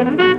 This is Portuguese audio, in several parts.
Müzik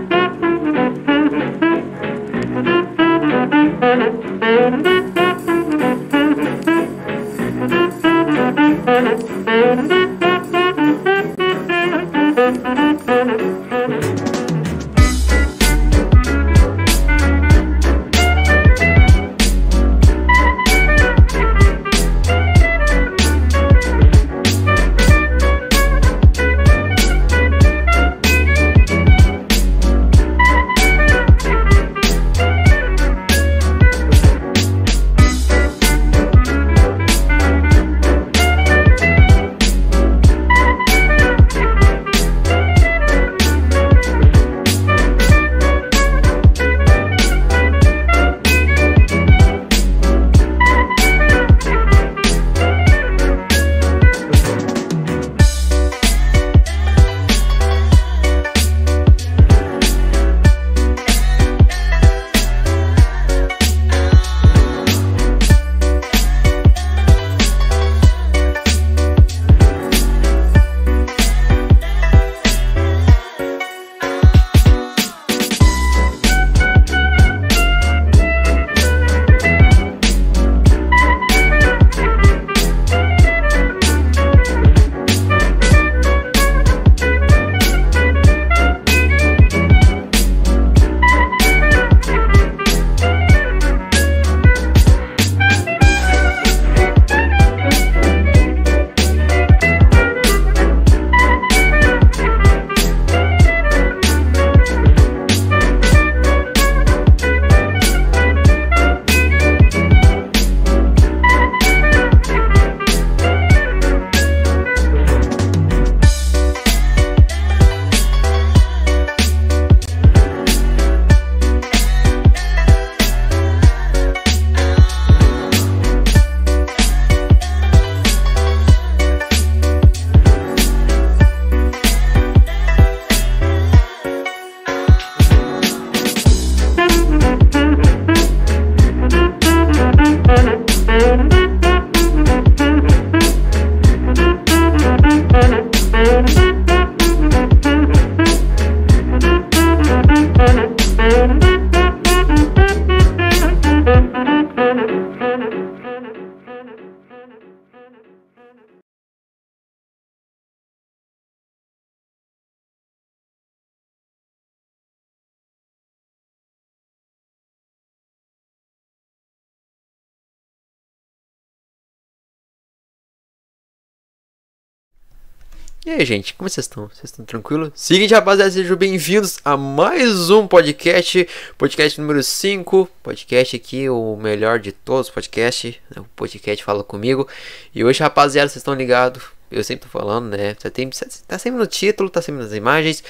E aí, gente, como vocês estão? Vocês estão tranquilos? Seguinte, rapaziada, sejam bem-vindos a mais um podcast, podcast número 5, podcast aqui, o melhor de todos os podcasts, né? o podcast Fala Comigo. E hoje, rapaziada, vocês estão ligados, eu sempre tô falando, né? Você tem, tá sempre no título, tá sempre nas imagens.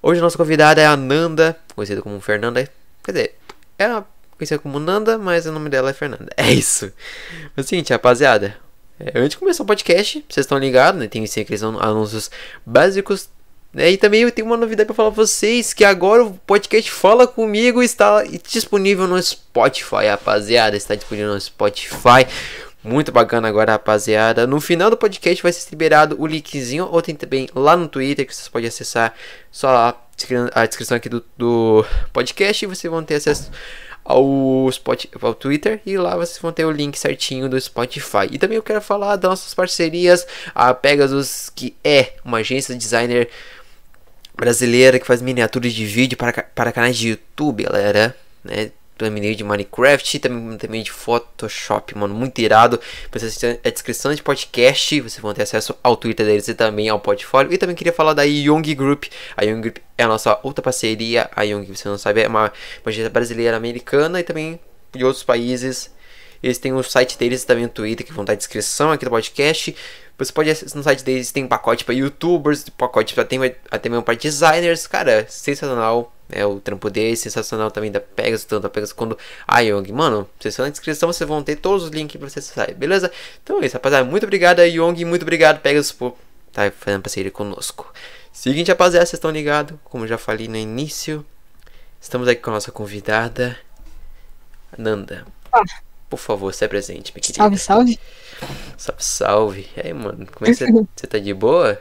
Hoje nossa convidada é a Nanda, conhecida como Fernanda, quer dizer, ela é conhecida como Nanda, mas o nome dela é Fernanda. É isso. Mas seguinte, rapaziada, é, antes de começar o podcast, vocês estão ligados, né? Tem sim, aqueles anúncios básicos. Né? E também eu tenho uma novidade para falar pra vocês: que agora o podcast Fala Comigo está disponível no Spotify, rapaziada. Está disponível no Spotify. Muito bacana agora, rapaziada. No final do podcast vai ser liberado o linkzinho, ou tem também lá no Twitter que vocês podem acessar só a descrição aqui do, do podcast e vocês vão ter acesso ao, Spotify, ao Twitter e lá vocês vão ter o link certinho do Spotify. E também eu quero falar das nossas parcerias, a Pegasus, que é uma agência de designer brasileira que faz miniaturas de vídeo para, para canais de YouTube, galera, né? Também de Minecraft, também, também de Photoshop, mano, muito irado. Você assistir a descrição de podcast, vocês vão ter acesso ao Twitter deles e também ao portfólio. E também queria falar da Young Group. A Young Group é a nossa outra parceria. A Young, você não sabe, é uma, agência brasileira americana e também de outros países. Eles têm o site deles também o Twitter, que vão estar na descrição aqui do podcast. Você pode no site deles, tem pacote para youtubers, pacote para tem até mesmo para designers, cara, sensacional. É o trampo deles, sensacional também da Pegasus, tanto da Pegasus quanto a Young. Mano, vocês estão na descrição, vocês vão ter todos os links para vocês acessarem, beleza? Então é isso, rapaziada. Muito obrigado a Young, muito obrigado Pegasus por estar tá fazendo parceria conosco. Seguinte, rapaziada, vocês estão ligados, como já falei no início, estamos aqui com a nossa convidada, Nanda. Ah. Por favor, se apresente, minha querida. Salve, salve. Salve, salve. E aí, mano, como é que você, você tá de boa?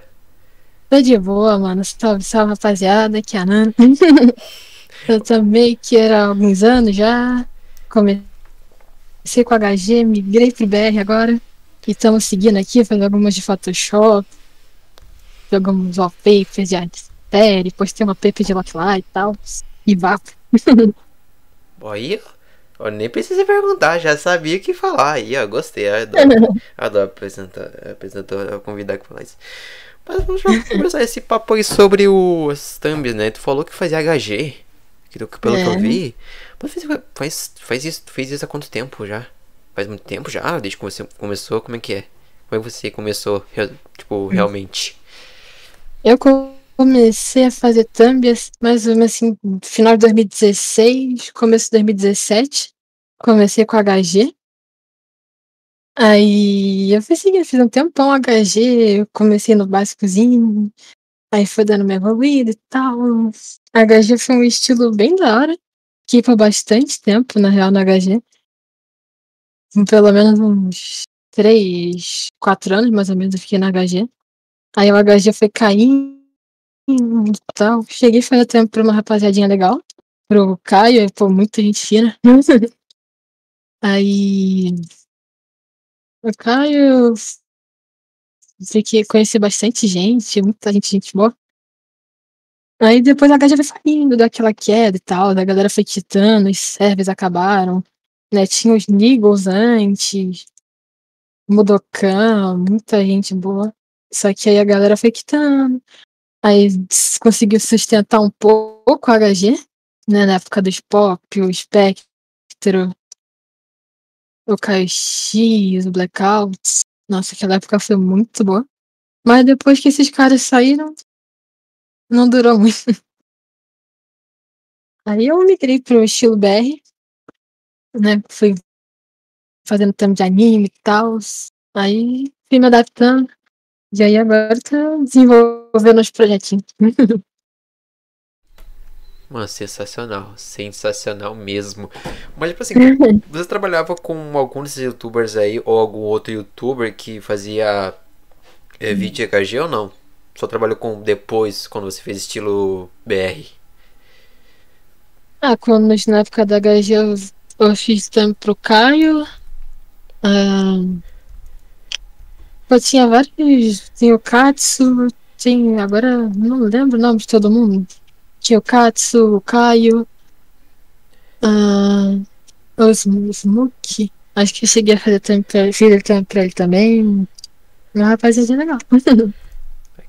Tô de boa, mano. Salve, salve, rapaziada. Aqui é a Nana. Eu também que era há alguns anos já. Comecei com HG, migrei pro BR agora. E estamos seguindo aqui, fazendo algumas de Photoshop. Jogamos wallpapers de série, postei uma paper de Locklight e tal. E vapo. Aí, eu nem precisei perguntar, já sabia o que falar. Aí, ó, gostei. Eu adoro, adoro apresentar, apresentar, convidar que falar isso. Mas vamos começar esse papo aí sobre os thumbs, né? Tu falou que fazia HG. Que, pelo é. que eu vi. Mas faz, faz, faz isso, fez isso há quanto tempo já? Faz muito tempo já? Desde que você começou, como é que é? Como é que você começou, tipo, realmente? Eu comecei a fazer thumbs mais ou menos assim, final de 2016, começo de 2017. Comecei com HG. Aí eu fiz, assim, fiz um tempão HG, eu comecei no básicozinho, aí foi dando uma evoluída e tal. HG foi um estilo bem da hora, que por bastante tempo, na real, no HG. Pelo menos uns 3, 4 anos, mais ou menos, eu fiquei na HG. Aí o HG foi caindo e tal. Cheguei fazer tempo pra uma rapaziadinha legal, pro Caio, pô, muita gente fina. Aí o Caio, fiquei, conheci bastante gente, muita gente, gente boa. Aí depois a HG foi saindo daquela queda e tal, da galera foi quitando, os servers acabaram, né? Tinha os Niggles antes, Mudokan, muita gente boa. Só que aí a galera foi quitando. Aí conseguiu sustentar um pouco a HG, né? Na época dos pop, o Spectro, o KX, o Blackouts. Nossa, aquela época foi muito boa. Mas depois que esses caras saíram, não durou muito. Aí eu migrei pro estilo BR, né? Fui fazendo tempo de anime e tal. Aí fui me adaptando. E aí agora tô desenvolvendo os projetinhos. Mano, sensacional. Sensacional mesmo. Mas, tipo assim, você trabalhava com algum desses youtubers aí, ou algum outro youtuber que fazia é, vídeo EKG ou não? Só trabalhou com depois, quando você fez estilo BR? Ah, quando na época da HG eu, eu fiz tempo pro Caio. Ah, eu tinha vários. Tinha o Katsu, tinha. Agora não lembro o nome de todo mundo. Tinha o Katsu, o Caio. Uh, o Smook. Acho que eu cheguei a fazer tempo pra, fiz tempo pra ele também. Uma rapaziada legal.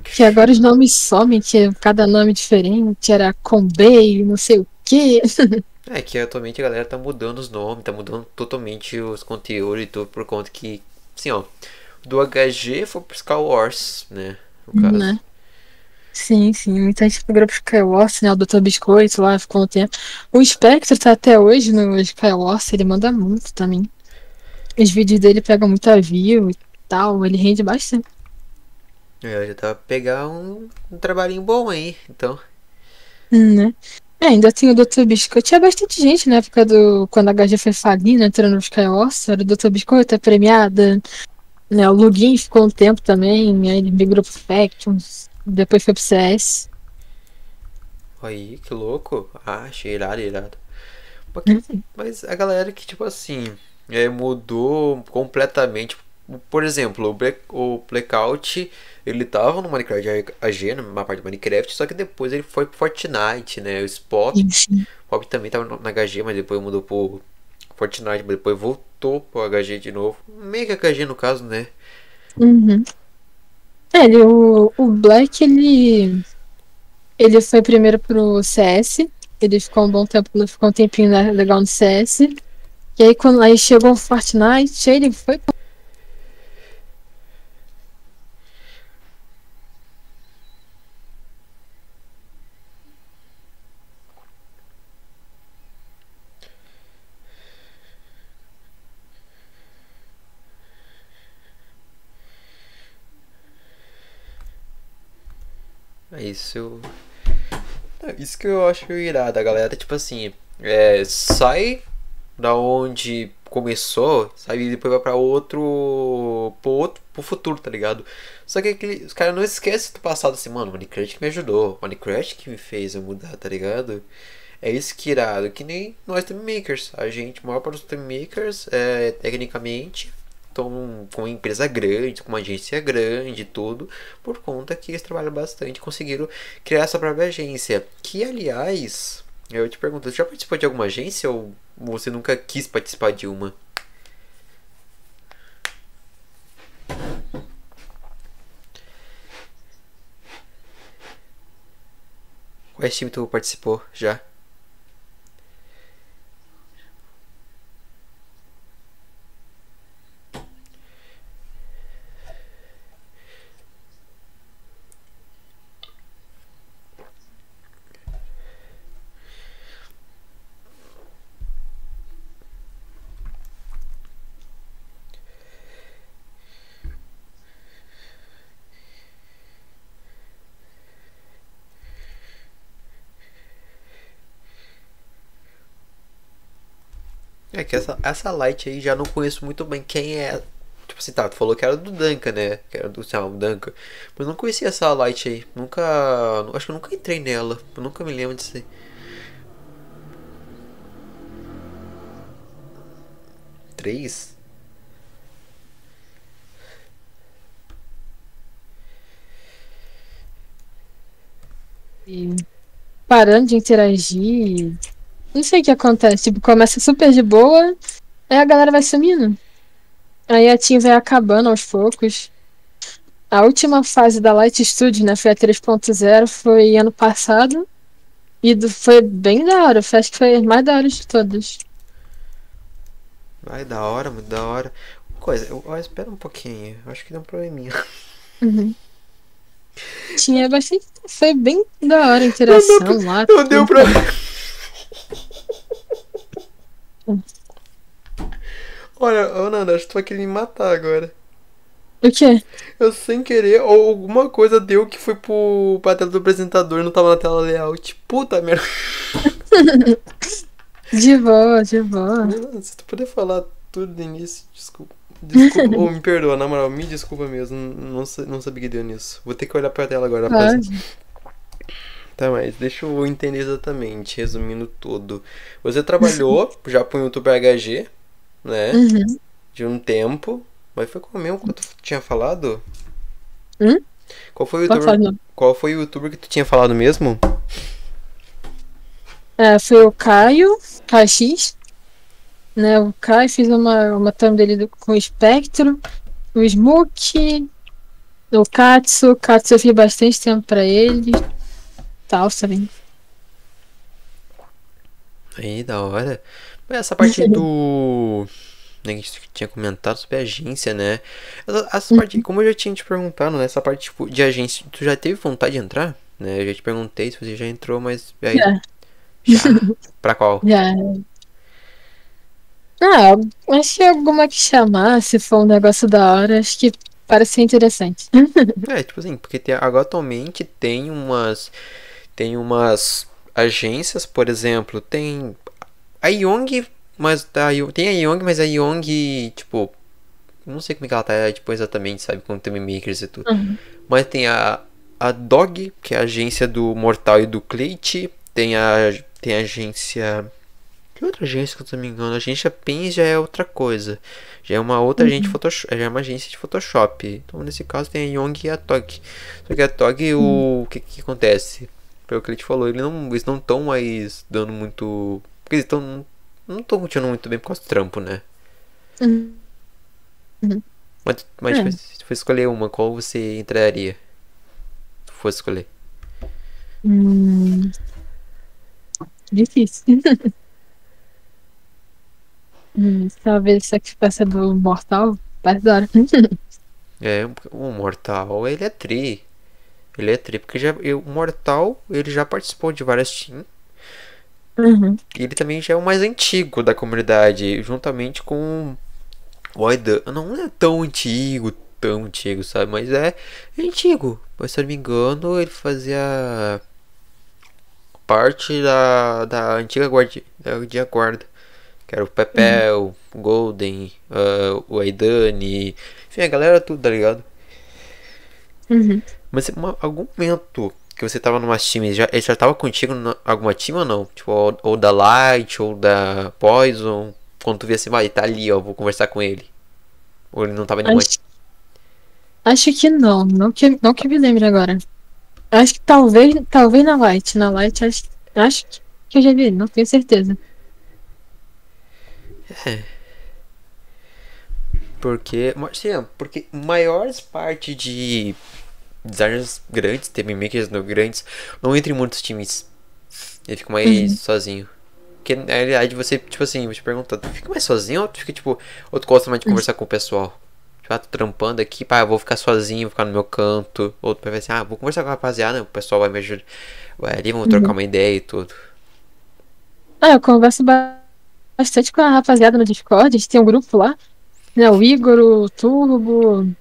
que agora os nomes somem, que cada nome diferente, era Conbei, não sei o que. é que atualmente a galera tá mudando os nomes, tá mudando totalmente os conteúdos e tudo por conta que, assim ó, do HG foi pro Sky Wars, né? No caso. Né? Sim, sim. Muita gente migrou pro Skywars, né? O Dr. Biscoito lá ficou um tempo. O Spectre tá até hoje no Skywars, ele manda muito também. Os vídeos dele pegam muita view e tal, ele rende bastante. É, já tá pegar um, um trabalhinho bom aí, então. Hum, né? É, ainda tem o Dr. Biscoito. Tinha bastante gente na época do. Quando a HG foi falir, né? Entrando no Skywars. Era o Dr. Biscoito, a premiada. Né, o Lugin ficou um tempo também. Aí ele migrou pro Factions. Depois foi pro CS. Aí, que louco. Ah, achei irado, irado. Porque, uhum. Mas a galera que, tipo assim, é, mudou completamente. Por exemplo, o, Black, o Blackout, ele tava no Minecraft AG, numa parte do Minecraft, só que depois ele foi pro Fortnite, né? O Spot. O Pop também tava na HG, mas depois mudou pro Fortnite, mas depois voltou pro HG de novo. Meio que HG no caso, né? Uhum. Ele, o, o Black, ele. Ele foi primeiro pro CS. Ele ficou um bom tempo, ficou um tempinho legal no CS. E aí quando aí chegou o Fortnite, ele foi É isso. É isso que eu acho irado. A galera, tipo assim, é, sai da onde começou, sabe? E depois vai pra outro. pro outro. pro futuro, tá ligado? Só que aquele, os caras não esquecem do passado assim, mano, Minecraft que me ajudou, Minecraft que me fez eu mudar, tá ligado? É isso que irado, que nem nós time makers. A gente, maior para os time makers, é, tecnicamente, estão com uma empresa grande, com uma agência grande tudo, por conta que eles trabalham bastante, conseguiram criar essa própria agência. Que, aliás, eu te pergunto, você já participou de alguma agência ou você nunca quis participar de uma? Qual time tu participou já? Essa, essa Light aí já não conheço muito bem quem é. Tipo assim, tá, tu falou que era do Duncan, né? Que era do, sei lá, Duncan. Mas não conhecia essa Light aí. Nunca. Acho que eu nunca entrei nela. Eu nunca me lembro disso aí. Três? E parando de interagir. Não sei o que acontece. Tipo, começa super de boa, aí a galera vai sumindo. Aí a team vai acabando aos poucos. A última fase da Light Studio, né, foi a 3.0, foi ano passado. E do- foi bem da hora. Foi, acho que foi mais da hora de todas. Vai, da hora, muito da hora. Coisa, eu, ó, espera um pouquinho. Eu acho que deu um probleminha. Uhum. Tinha bastante. Foi bem da hora a interação lá. Não deu tudo. Olha, ô Nanda, acho que tu vai querer me matar agora. O quê? Eu sem querer, ou alguma coisa deu que foi pro, pra tela do apresentador não tava na tela layout. Puta merda. De boa, de boa. Se tu puder falar tudo do início, desculpa. Desculpa, ou me perdoa, na moral, me desculpa mesmo. Não, não sabia que deu nisso. Vou ter que olhar pra tela agora. Pode. Tá, mas deixa eu entender exatamente, resumindo tudo. Você trabalhou já pro YouTube HG, né? Uhum. De um tempo. Mas foi qual mesmo que tu tinha falado? Hum? Qual foi o Pode youtuber, falar, qual foi o youtuber que tu tinha falado mesmo? É, foi o Caio, KX. Né, o Caio fiz uma, uma thumb dele do- com o Espectro, o Smoke, o Katsu. O Katsu eu fiz bastante tempo pra ele. Tal, também. Aí, da hora. Mas essa parte do. né, que a gente tinha comentado sobre a agência, né? Essa, essa parte, como eu já tinha te perguntado, né? Essa parte tipo, de agência, tu já teve vontade de entrar? Né? Eu já te perguntei se você já entrou, mas. Aí, Já. já. Pra qual? Já. Ah, acho que alguma que chamar, se for um negócio da hora, acho que parece ser interessante. É, tipo assim, porque tem, agora atualmente tem umas. Tem umas agências, por exemplo, tem a Young, mas a, tem a Young, mas a Young, tipo, não sei como é que ela tá, tipo, exatamente, sabe, com Time Makers e tudo. Uhum. Mas tem a, a Dog, que é a agência do Mortal e do Clay. Tem a, tem a agência. Que outra agência que eu não me engano? A agência Pins já é outra coisa. Já é uma outra agência de Photoshop. Já é uma agência de Photoshop. Então nesse caso tem a Young e a Tog. Só que a Tog, o, o que, que acontece? Pelo que ele te falou, ele não, eles não estão mais dando muito. Porque eles estão. Não estão continuando muito bem por causa do trampo, né? Uhum. Mas, mas É. se tu fosse escolher uma, qual você entraria? Se tu fosse escolher. Hum, difícil. hum, talvez essa que peça do Mortal. Parece da hora. É, o Mortal, ele é tri. Ele é tri, porque já, eu- o Mortal, ele já participou de várias teams. Uhum. E ele também já é o mais antigo da comunidade, juntamente com o Aidan. Não é tão antigo, tão antigo, sabe? Mas é, é antigo. Mas se eu não me engano, ele fazia parte da, da antiga guardia, da guarda. Que era o Pepel, o Golden, uh, o Aidani, enfim, a galera tudo, tá ligado? Uhum. Mas uma, algum momento que você tava numa time, já, ele já tava contigo em alguma time ou não? Tipo, ou, ou, da Light, ou da Poison, quando tu via assim, vai, tá ali, ó, vou conversar com ele. Ou ele não tava em nenhuma Acho, acho que não, não que, não que me lembre agora. Acho que talvez, talvez na Light. Na Light acho, acho que eu já vi ele, não tenho certeza. É. Porque, sim, porque maiores parte de designers grandes, TV makers grandes, não entra em muitos times. Ele fica mais Uhum. sozinho. Porque na realidade você, tipo assim, você pergunta, tu fica mais sozinho ou tu fica tipo, ou tu gosta mais de conversar com o pessoal? Tipo, ah, tô trampando aqui, pá, eu vou ficar sozinho, vou ficar no meu canto. Ou tu vai assim, ah, vou conversar com a rapaziada, o pessoal vai me ajudar. Vai ali, vamos trocar uma ideia e tudo. Ah, eu converso ba- bastante com a rapaziada no Discord, a gente tem um grupo lá. Né, o Igor, o Turbo,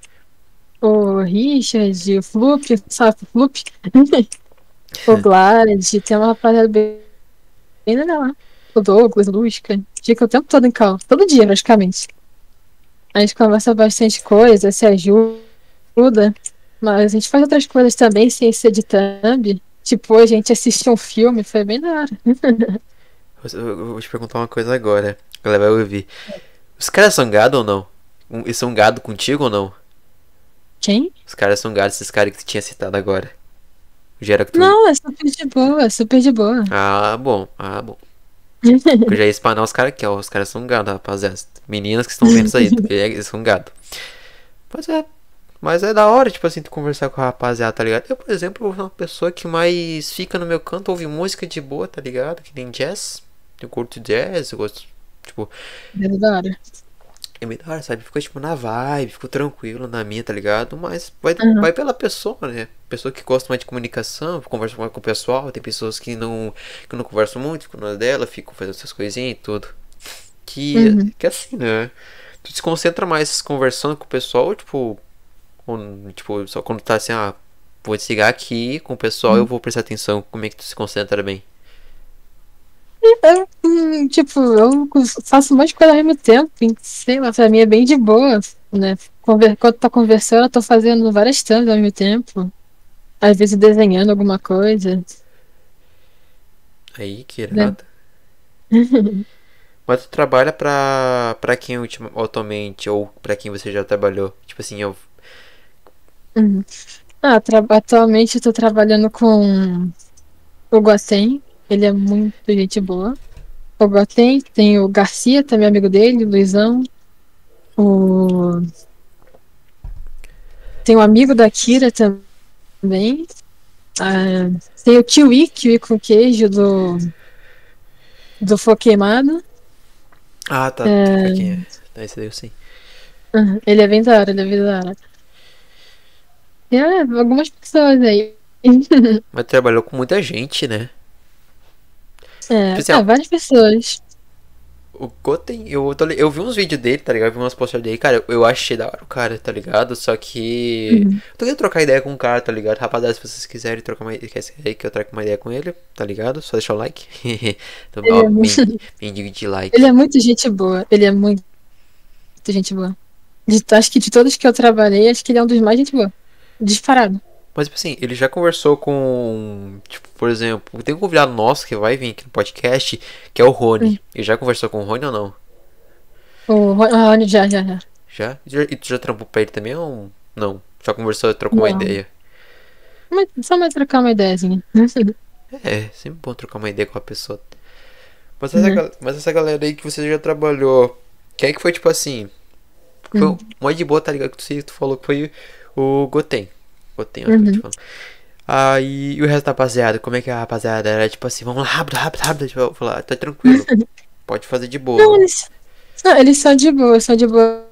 o Richard, o Flup, sabe o Flup? o Glad, tem uma rapaziada bem, bem legal lá. O Douglas, o Lusca. Fica o tempo todo em cal, todo dia praticamente. A gente conversa bastante coisa, se ajuda. Mas a gente faz outras coisas também sem ser de thumb. Tipo, a gente assistiu um filme, foi bem da hora. Eu, vou te perguntar uma coisa agora. Galera vai ouvir. Os caras são gado ou não? Eles são gado contigo ou não? Quem? Os caras são gado, esses caras que tu tinha citado agora. Já era que tu... Não, é super de boa, é super de boa. Ah, bom. Ah, bom. Eu já ia espanar os caras aqui, ó. Os caras são gado, rapaziada. Meninas que estão vendo isso aí, eles são gado. Mas é. Mas é da hora, tipo assim, tu conversar com a rapaziada, tá ligado? Eu, por exemplo, sou uma pessoa que mais fica no meu canto, ouve música de boa, tá ligado? Que nem jazz. Eu curto jazz, eu gosto. Tipo, É da hora. É meio da hora, sabe? Fico tipo na vibe, fico tranquilo na minha, tá ligado? Mas vai, Uhum. vai pela pessoa, né? Pessoa que gosta mais de comunicação, conversa mais com o pessoal. Tem pessoas que não, que não conversam muito, ficam na dela, ficam fazendo essas coisinhas e tudo. Que, Uhum. que assim, né? Tu se concentra mais conversando com o pessoal, tipo. ou, tipo, só quando tá assim, ah, vou desligar aqui com o pessoal, eu vou prestar atenção. Como é que tu se concentra bem? Eu, hum, tipo, eu faço um monte de coisa ao mesmo tempo, sei lá, pra mim é bem de boa, né? Conver- Quando tá conversando, eu tô fazendo várias thumbs ao mesmo tempo. Às vezes desenhando alguma coisa. Aí, que irado. Mas tu trabalha pra, pra quem ultima, atualmente, ou pra quem você já trabalhou? Tipo assim, eu. Uhum. Ah, atualmente eu tô trabalhando com o Guatem, ele é muito gente boa. O Guatem, tem o Garcia, também amigo dele, o Luizão. O... Tem um amigo da Kira também. Ah, tem o Kiwi, Kiwi com queijo do, do Fo Queimado. Ah, tá. Pra quem é? Não, esse daí eu sei. Uhum, Ele é bem da hora, ele é bem da hora. É, algumas pessoas aí. Mas trabalhou com muita gente, né? É, Tipo assim, é, várias pessoas. O Goten, eu, tô eu vi uns vídeos dele, tá ligado? Eu vi umas postagens dele, cara, eu, achei da hora o cara, tá ligado? Só que. Uhum. Eu tô querendo trocar ideia com o cara, tá ligado? Rapaziada, se vocês quiserem trocar uma ideia, que eu troque uma ideia com ele, tá ligado? Só deixar o like. então, Ele ó, é muito- mendigo de like. Ele é muito gente boa. Ele é muito, muito gente boa. De- acho que de todos que eu trabalhei, acho que ele é um dos mais gente boa. Disparado. Mas, tipo assim, ele já conversou com. Tipo, por exemplo, tem um convidado nosso que vai vir aqui no podcast, que é o Rony. Ele já conversou com o Rony ou não? O Ro- Rony já, já, já. Já? E tu já trampou pra ele também ou não? Só conversou, trocou uma Não. ideia. Mas, só mais trocar uma ideiazinha. É, sempre bom trocar uma ideia com a pessoa. Mas essa, Uhum. mas essa galera aí que você já trabalhou, quem é que foi tipo assim? Foi Uhum. mais de boa, tá ligado? Que tu, tu falou que foi o Goten. Goten, ó, tô te Uhum. falando. Aí e o resto da rapaziada, como é que a rapaziada era tipo assim, vamos lá, rápido, rápido, rápido. Tipo, eu falar, tá tranquilo. Pode fazer de boa. Não, eles, não, eles são de boa, são de boa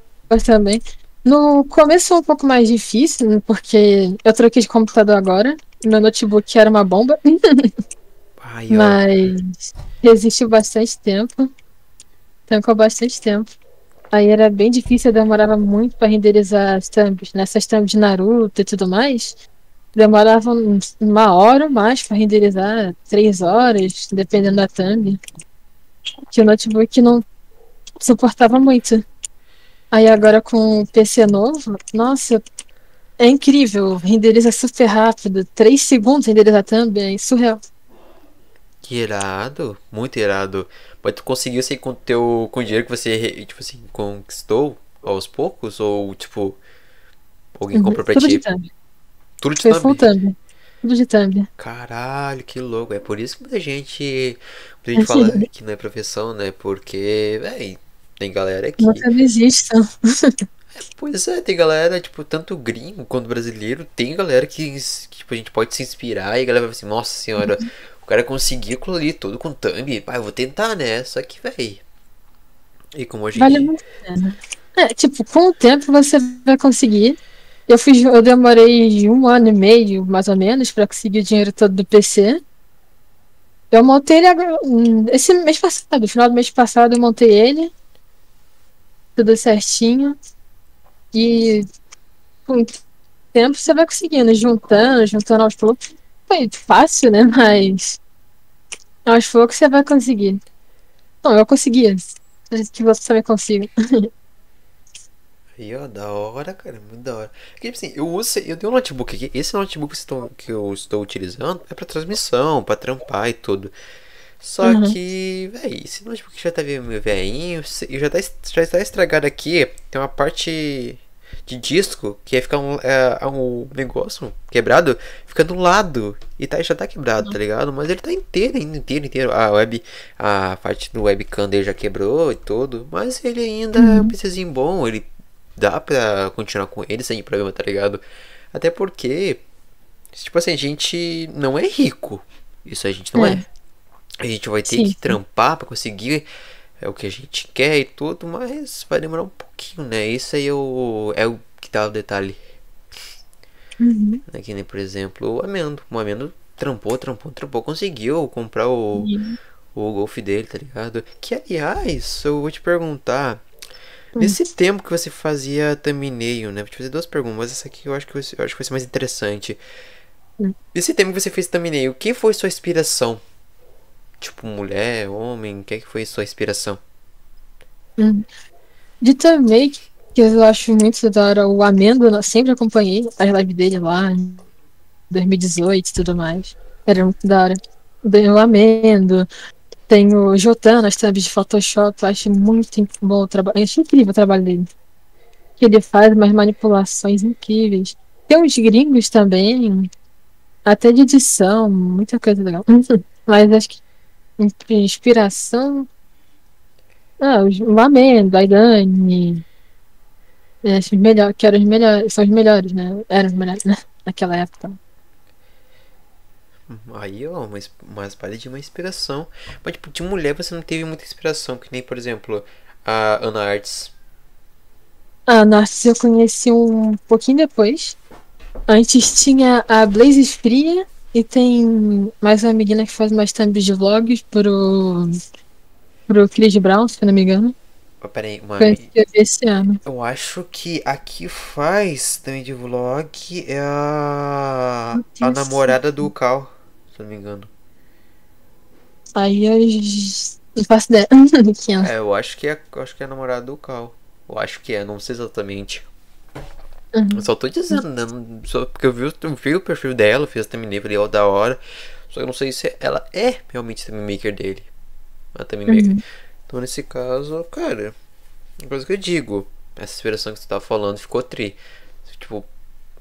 também. No começo foi um pouco mais difícil, porque eu troquei de computador agora. Meu notebook era uma bomba, ó. mas resistiu bastante tempo. Tancou bastante tempo. Aí era bem difícil, demorava muito pra renderizar as thumbs. Nessas thumbs de Naruto e tudo mais, demorava uma hora ou mais pra renderizar, três horas, dependendo da thumb. Que o notebook não, suportava muito. Aí agora com o PC novo, nossa, é incrível. Renderiza super rápido. 3 segundos renderiza também. É surreal. Que irado, muito irado. Mas tu conseguiu assim com teu com o dinheiro que você tipo assim conquistou aos poucos ou tipo alguém Uhum, comprou pra Tudo de ti? thumb. Tudo de Foi thumb? Tudo de thumb. Caralho, que louco. É por isso que muita gente, muita gente fala que não é profissão, né? Porque, véi, tem galera que Não existe. então. Pois é, tem galera, tipo, tanto gringo quanto brasileiro, tem galera que, que, tipo, a gente pode se inspirar e a galera vai assim, nossa senhora, o cara conseguiu aquilo ali todo com thumb, pá, eu vou tentar, né? Só que, véi. E como gente. Vale muito pena. É, tipo, com o tempo você vai conseguir. Eu fiz, eu demorei um ano e meio, mais ou menos, pra conseguir o dinheiro todo do PC. Eu montei ele agora, hum, esse mês passado, no final do mês passado eu montei ele. Tudo certinho. E com o tempo você vai conseguindo, juntando, juntando aos poucos. Foi fácil, né? Mas aos poucos você vai conseguir. Não, eu consegui. Acredito que você também consiga. Aí, ó, da hora, cara, muito da hora. Porque, tipo assim, eu uso, eu tenho um notebook aqui, esse notebook que que eu estou utilizando é pra transmissão, pra trampar e tudo. Só Uhum. que, véi, esse notebook já tá meio e já tá, já está estragado aqui, tem uma parte de disco que ia ficar um, é, um negócio quebrado, fica do lado, e tá, já tá quebrado, tá ligado? Mas ele tá inteiro, ainda inteiro, inteiro. A web, a parte do webcam dele já quebrou e tudo, mas ele ainda é um PCzinho bom, ele dá pra continuar com ele sem problema, tá ligado? Até porque, tipo assim, a gente não é rico. Isso a gente não é. É. A gente vai ter Sim, que trampar pra conseguir é o que a gente quer e tudo, mas vai demorar um pouquinho, né? Isso aí é o, é o que tá o detalhe. Uhum. Né? Que nem, por exemplo, o Amendo. O Amendo trampou, trampou, trampou, conseguiu comprar o, E- o Golf dele, tá ligado? Que aliás, eu vou te perguntar. Nesse tempo que você fazia thumbnail, né? Vou te fazer duas perguntas, mas essa aqui eu acho que eu acho que vai ser mais interessante. Hum. Nesse tempo que você fez thumbnail, quem foi sua inspiração? Tipo, mulher, homem, quem que foi sua inspiração? De também, que eu acho muito da hora, o Amendo, eu sempre acompanhei as lives dele lá em 2018 e tudo mais. Era muito da hora. Tem o Amendo, tem o Jotano, as thumbs de Photoshop, eu acho muito bom o trabalho. Eu acho incrível o trabalho dele. Que ele faz umas manipulações incríveis. Tem uns gringos também, até de edição, muita coisa legal. Mas acho que inspiração. Ah, os- o Amendo, a. É, os melhores, que eram os melhores, são os melhores, né? Eram os melhores, né? Naquela época. Aí, ó, uma, ins- umas palhas de uma inspiração. Mas, tipo, de mulher você não teve muita inspiração, que nem, por exemplo, a Ana Arts. Ah, Narcis eu conheci um pouquinho depois. Antes tinha a Blaze Fria e tem mais uma menina que faz umas thumbs de vlogs pro, pro Chris Brown, se eu não me engano. Oh, pera aí, uma, esse ano. Eu acho que a que faz também de vlog é a, a namorada do Cal, se eu não me engano. Aí eu não faço ideia. É? É, eu acho que é, eu acho que é a namorada do Cal. Eu acho que é, não sei exatamente. Uhum. Eu só tô dizendo, né? Só porque eu vi, o- eu vi o perfil dela, fiz a thumbnail, falei, ó, da hora. Só que eu não sei se ela é realmente thumb maker dele. A thumb maker. Uhum. Então, nesse caso, cara, uma coisa que eu digo, essa inspiração que você tava falando ficou tri. Tipo,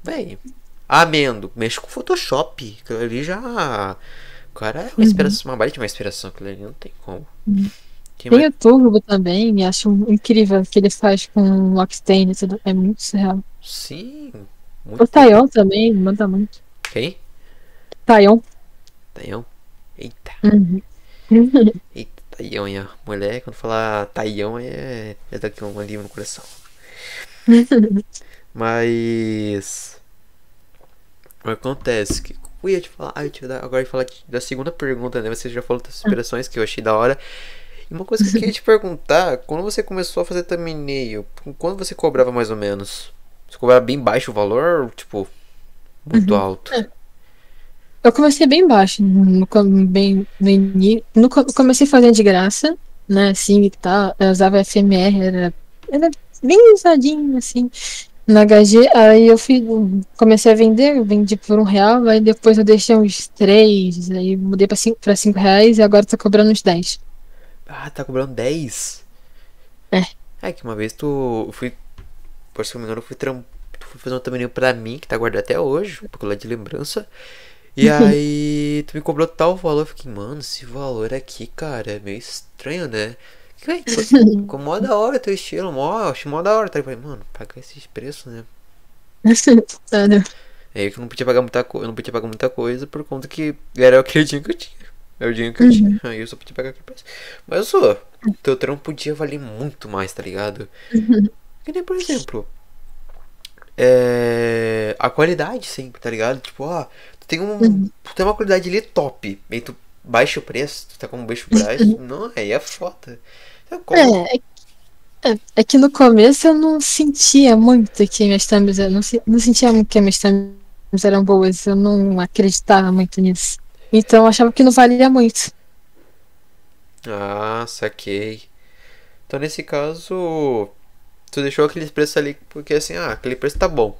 bem, amendo, mexe com Photoshop. Aquilo ali já. Cara é uma inspiração, uma baita de uma inspiração, aquilo ali não tem como. Uhum. Quem Tem vai- o Turbo também, acho incrível o que ele faz com o Octane e tudo. É muito surreal. Sim, O muito. Tayon também, manda muito. Quem? Tayon. Taião? Eita, Uhum. eita, a mulher, quando falar Taião, é, é daqui um alívio no coração. Mas. O que acontece? Que eu ia te falar. Ah, eu te dar, agora eu ia falar da segunda pergunta, né? Você já falou das inspirações que eu achei da hora. E uma coisa que eu queria te perguntar: quando você começou a fazer thumbnail, quando você cobrava mais ou menos? Você cobrava bem baixo o valor? ou, Tipo, muito alto? Eu comecei bem baixo, no, com- bem, no, comecei fazendo de graça, né, assim e tal. Eu usava FMR, era, era bem usadinho, assim, na HG. Aí eu fui, comecei a vender, eu vendi por um real, aí depois eu deixei uns três, aí mudei pra cinco, pra cinco reais e agora tô cobrando uns 10. Ah, tá cobrando 10? É. É que uma vez tu fui. Por se não me engano, eu fui, tram... tu fui fazer um thumbnail pra mim, que tá guardado até hoje, porque lá de lembrança. E aí tu me cobrou tal valor, eu fiquei, mano, esse valor aqui, cara, é meio estranho, né? Véi, Ficou mó da hora teu estilo, mó, achei mó da hora. Tá? Eu falei, mano, pagar esses preços, né? É que eu não podia pagar muita coisa, eu não podia pagar muita coisa por conta que era dinheiro que eu tinha. Era o dinheiro que eu tinha. Aí eu só podia pagar aquele preço. Mas sou, teu trampo podia valer muito mais, tá ligado? Que nem, por exemplo, é, a qualidade sempre, tá ligado? Tipo, ó, tu tem um. Tu tem uma qualidade ali top. Aí tu baixa o preço, tu tá com um baixo preço. não, aí é foda. Então, como- É, é, é- é que no começo eu não sentia muito que minhas thumbs eram, não, não sentia muito que minhas thumbs eram boas, eu não acreditava muito nisso. Então eu achava que não valia muito. Ah, saquei. Então nesse caso, tu deixou aqueles preços ali porque assim, ah, aquele preço tá bom.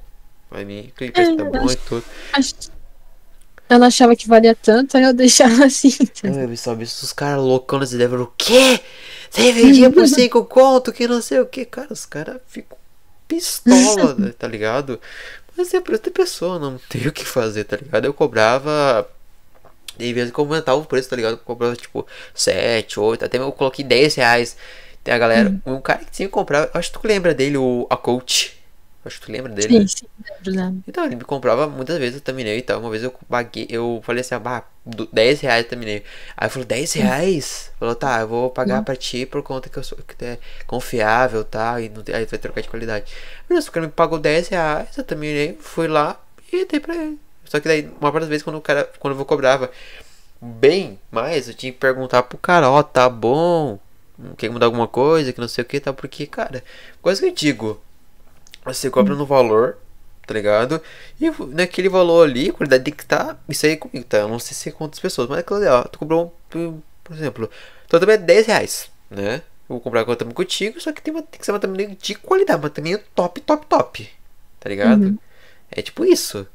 Pra mim, aquele preço tá bom e tudo. Acho- Eu não achava que valia tanto, aí eu deixava assim. Eu vi só visto os caras loucão nesse level. O quê? Você vendia por 5 conto, que não sei o que. Cara, os caras ficam pistola, né, tá ligado? Mas é pra outra pessoa, não tem o que fazer, tá ligado? Eu cobrava. Em vez de aumentava o preço, tá ligado? Eu cobrava tipo 7, 8, até eu coloquei 10 reais. Tem a galera, um cara que tinha que comprar, acho que tu lembra dele, o a coach. Acho que tu lembra dele. né? Sim, sim, lembro, lembro. Então, ele me comprava muitas vezes, eu terminei e tal. Uma vez eu paguei, eu falei assim, ah, du- 10 reais eu terminei. Aí falou, 10 reais? Falou, tá, eu vou pagar pra ti por conta que eu sou que é confiável e tal, e não aí vai trocar de qualidade. Beleza, o cara me pagou 10 reais, eu terminei, fui lá e dei pra ele. Só que daí, uma parte das vezes, quando o cara, quando eu cobrava bem mais, eu tinha que perguntar pro cara, ó, tá bom, quer mudar alguma coisa, que não sei o que, tal, porque, cara, coisa que eu digo, você cobra no valor, tá ligado? E naquele valor ali, a qualidade tem que estar. Isso aí é comigo, tá? Eu não sei se é quantas pessoas, mas é ali, ó. Tu cobrou, um, por exemplo, tu também é 10 reais, né? Eu vou comprar agora também contigo, só que tem, uma, tem que ser uma thumbnail de qualidade, uma thumbnail top, top, top. Tá ligado? Uhum. É tipo isso.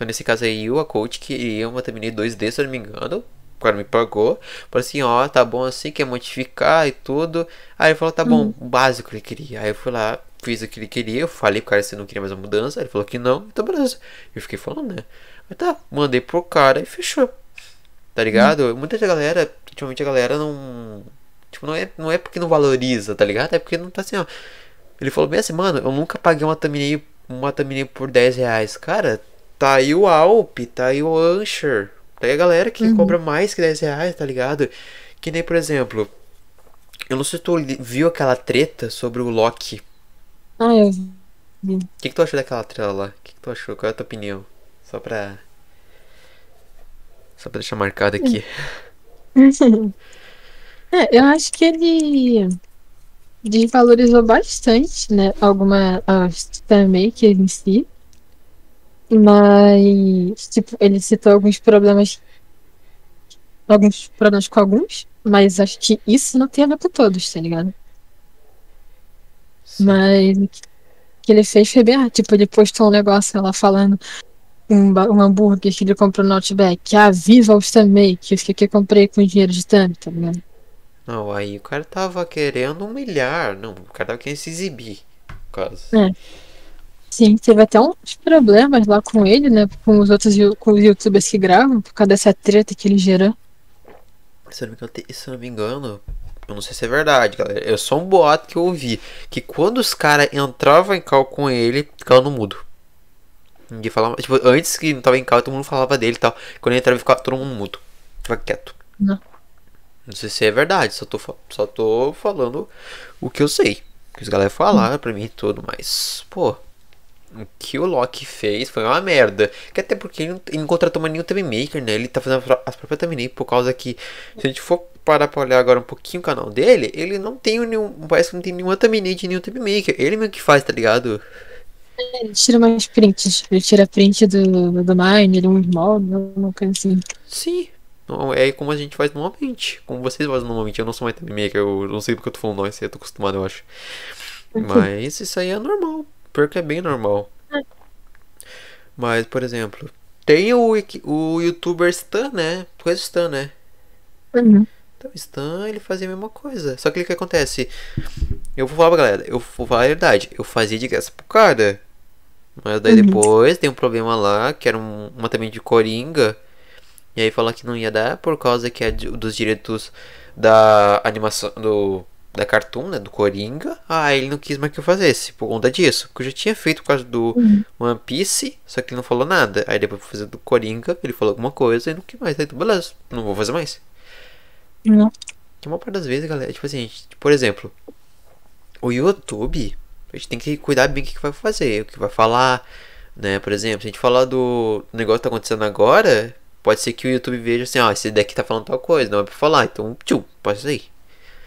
Então nesse caso aí, eu, a coach, queria uma thumbnail 2D, se eu não me engano. O cara me pagou. Falou assim, ó, tá bom assim, quer modificar e tudo. Aí ele falou, tá bom, o básico ele queria. Aí eu fui lá, fiz o que ele queria. Eu falei pro cara se não queria mais uma mudança. Ele falou que não, então beleza. Eu fiquei falando, né? Aí tá, mandei pro cara e fechou. Tá ligado? Muita galera, ultimamente a galera não. Tipo, não é, não é porque não valoriza, tá ligado? É porque não tá assim, ó. Ele falou bem assim, mano, eu nunca paguei uma thumbnail, uma thumbnail por 10 reais. Cara, tá aí o Alp, tá aí o Ancher. Tá aí a galera que Uhum. cobra mais que 10 reais, tá ligado? Que nem, por exemplo, eu não sei se tu viu aquela treta sobre o Loki. Ah, eu O que, que tu achou daquela treta lá? O que, que tu achou? Qual é a tua opinião? Só pra. Só pra deixar marcado aqui. É, eu acho que ele desvalorizou bastante, né? Alguma as fanmakers em si. Mas, tipo, ele citou alguns problemas. Alguns problemas com alguns, mas acho que isso não tem a ver com todos, tá ligado? Sim. Mas o que ele fez foi bem, ah, tipo, ele postou um negócio lá falando um, um hambúrguer que ele comprou no Outback. Ah, viva os Makers, que que eu comprei com dinheiro de thumb, tá ligado? Não, aí o cara tava querendo humilhar. Não, o cara tava querendo se exibir. Caso. É. Sim, teve até uns problemas lá com ele, né? Com os outros com os youtubers que gravam, por causa dessa treta que ele gerou. Se eu não me engano, se eu não me engano, eu não sei se é verdade, galera. É só um boato que eu ouvi. Que quando os caras entravam em cal com ele, ficava no mudo. Ninguém falava. Tipo, antes que não tava em cal, todo mundo falava dele e tal. Quando ele entrava, ficava todo mundo mudo. Ficava quieto. Não. Não sei se é verdade, só tô, só tô falando o que eu sei. Que os galera falaram pra mim e tudo, mas, pô. O que o Loki fez foi uma merda. Que até porque ele não, ele não contratou mais nenhum thumb maker, né? Ele tá fazendo as pró- as próprias thumbnail por causa que, se a gente for parar pra olhar agora um pouquinho o canal dele, ele não tem nenhum. Parece que não tem nenhuma thumbnail de nenhum thumb maker. Ele mesmo que faz, tá ligado? Ele tira mais prints. Ele tira print do, do Mine, ele um small, uma coisa assim. Sim. Não, é como a gente faz normalmente. Como vocês fazem normalmente. Eu não sou mais thumb maker, eu não sei porque eu tô falando nós, eu tô acostumado, eu acho. Mas isso aí é normal. Pior que é bem normal. Mas, por exemplo, tem o, o youtuber Stan, né? Coisa Stan, né? Uhum. Então, Stan, ele fazia a mesma coisa. Só que o que acontece? Eu vou falar pra galera, eu vou falar a verdade. Eu fazia de graça pro cara. Mas daí Uhum. depois tem um problema lá, que era um, uma também de Coringa. E aí falou que não ia dar por causa que é dos direitos da animação do da Cartoon, né, do Coringa. Ah, ele não quis mais que eu fizesse por conta disso, porque eu já tinha feito por causa do Uhum. One Piece, só que ele não falou nada. Aí depois eu fui fazer do Coringa, ele falou alguma coisa e não quis mais. Aí, então, beleza, não vou fazer mais. Não. Que a maior parte das vezes, galera, tipo assim, gente, por exemplo, o YouTube, a gente tem que cuidar bem o que que vai fazer, o que vai falar, né? Por exemplo, se a gente falar do negócio que tá acontecendo agora, pode ser que o YouTube veja assim, ó, esse daqui tá falando tal coisa, não é pra falar, então, tchum, pode sair.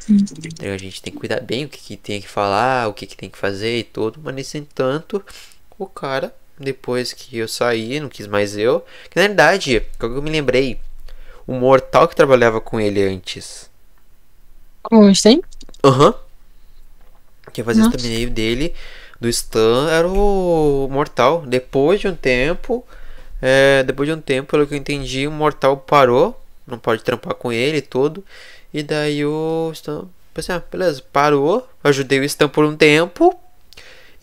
Então, a gente tem que cuidar bem o que, que tem que falar, o que, que tem que fazer e tudo, mas nesse entanto, o cara, depois que eu saí, não quis mais eu, que na verdade, quando eu me lembrei, o mortal que trabalhava com ele antes. Como tem? Aham. Quem fazia o Nossa. thumbnail dele, do Stan, era o Mortal. Depois de um tempo, é, depois de um tempo, pelo que eu entendi, o Mortal parou. Não pode trampar com ele e tudo. E daí o Stan, pensei, ah, beleza, parou. Ajudei o Stan por um tempo.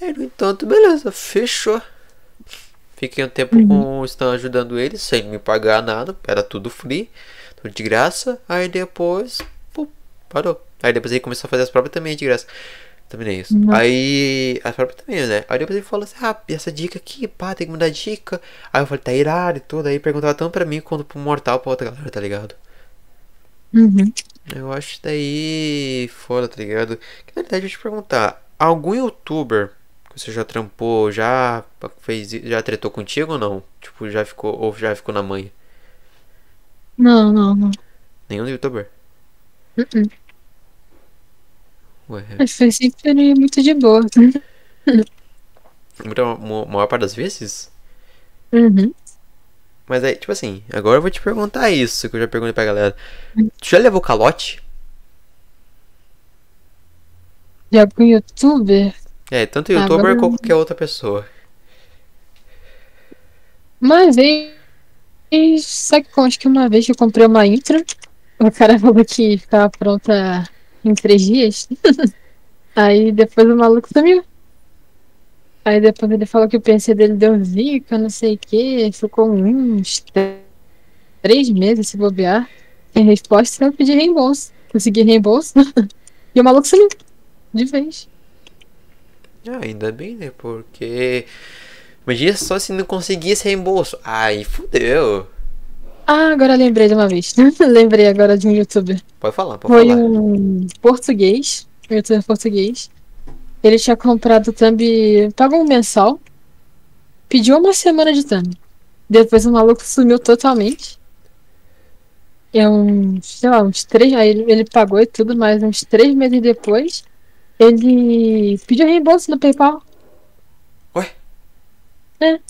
E aí, no entanto, beleza, fechou. Fiquei um tempo com o Stan ajudando ele, sem me pagar nada. Era tudo free, tudo de graça. Aí depois, pum, parou. Aí depois ele começou a fazer as próprias também de graça. Também é isso. Nossa. Aí. As próprias também, né? Aí depois ele falou assim: Ah, e essa dica aqui, pá, tem que mudar dica. Aí eu falei: Tá irado e tudo. Aí perguntava tanto pra mim quanto pro Mortal pra outra galera, tá ligado? Uhum. Eu acho isso daí foda, tá ligado? Que na verdade eu te perguntar: Algum youtuber que você já trampou, já fez, já tretou contigo ou não? Tipo, já ficou, ou já ficou na manha? Não, não, não. Nenhum youtuber? Uhum. Ué, Mas foi sempre muito de boa. muita, mo- maior parte das vezes? Uhum. Mas aí, tipo assim, agora eu vou te perguntar isso que eu já perguntei pra galera. Tu já levou calote? De algum youtuber? É, tanto youtuber como qualquer outra pessoa. Uma vez. Sabe que acho que uma vez eu comprei uma intro, o cara falou que ficava pronta em três dias. Aí depois o maluco sumiu. Aí depois ele falou que o PC dele deu zica, não sei o que. Ficou uns três meses se bobear. Sem resposta, eu pedi reembolso. Consegui reembolso. e o maluco sumiu. De vez. Ah, ainda bem, né? Porque. Imagina só se não conseguisse reembolso. Aí fudeu. Ah, agora lembrei de uma vez. lembrei agora de um youtuber. Pode falar, pode Foi falar. um português, um youtuber português. Ele tinha comprado thumb, pagou um mensal, pediu uma semana de thumb. Depois o maluco sumiu totalmente. É uns, sei lá, uns três. Aí ele, ele pagou e tudo, mas uns três meses depois, ele pediu reembolso no PayPal. Ué? É.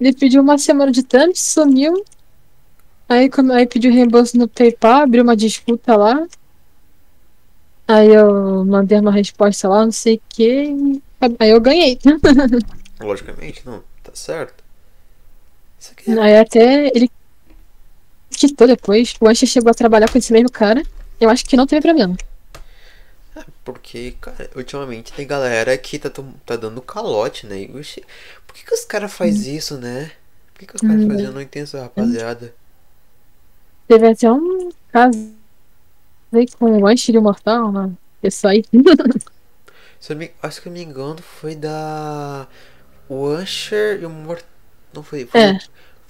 Ele pediu uma semana de thumb, sumiu. Aí, aí pediu reembolso no PayPal, abriu uma disputa lá. Aí eu mandei uma resposta lá, não sei o que. Aí eu ganhei. Logicamente, não. Tá certo. Isso aqui é. Aí até ele quitou depois. O Ancha chegou a trabalhar com esse mesmo cara. Eu acho que não teve problema. Porque, cara, ultimamente tem galera que tá, tá dando calote, né? Por que, que os caras fazem isso, né? Por que, que os caras Hum. fazem? Eu não entendo essa rapaziada. Teve até um caso aí com o Ancha e o Mortal, né? Isso aí. Se eu me, acho que eu me engano foi da. O Usher e o Mortal. Não foi. foi É.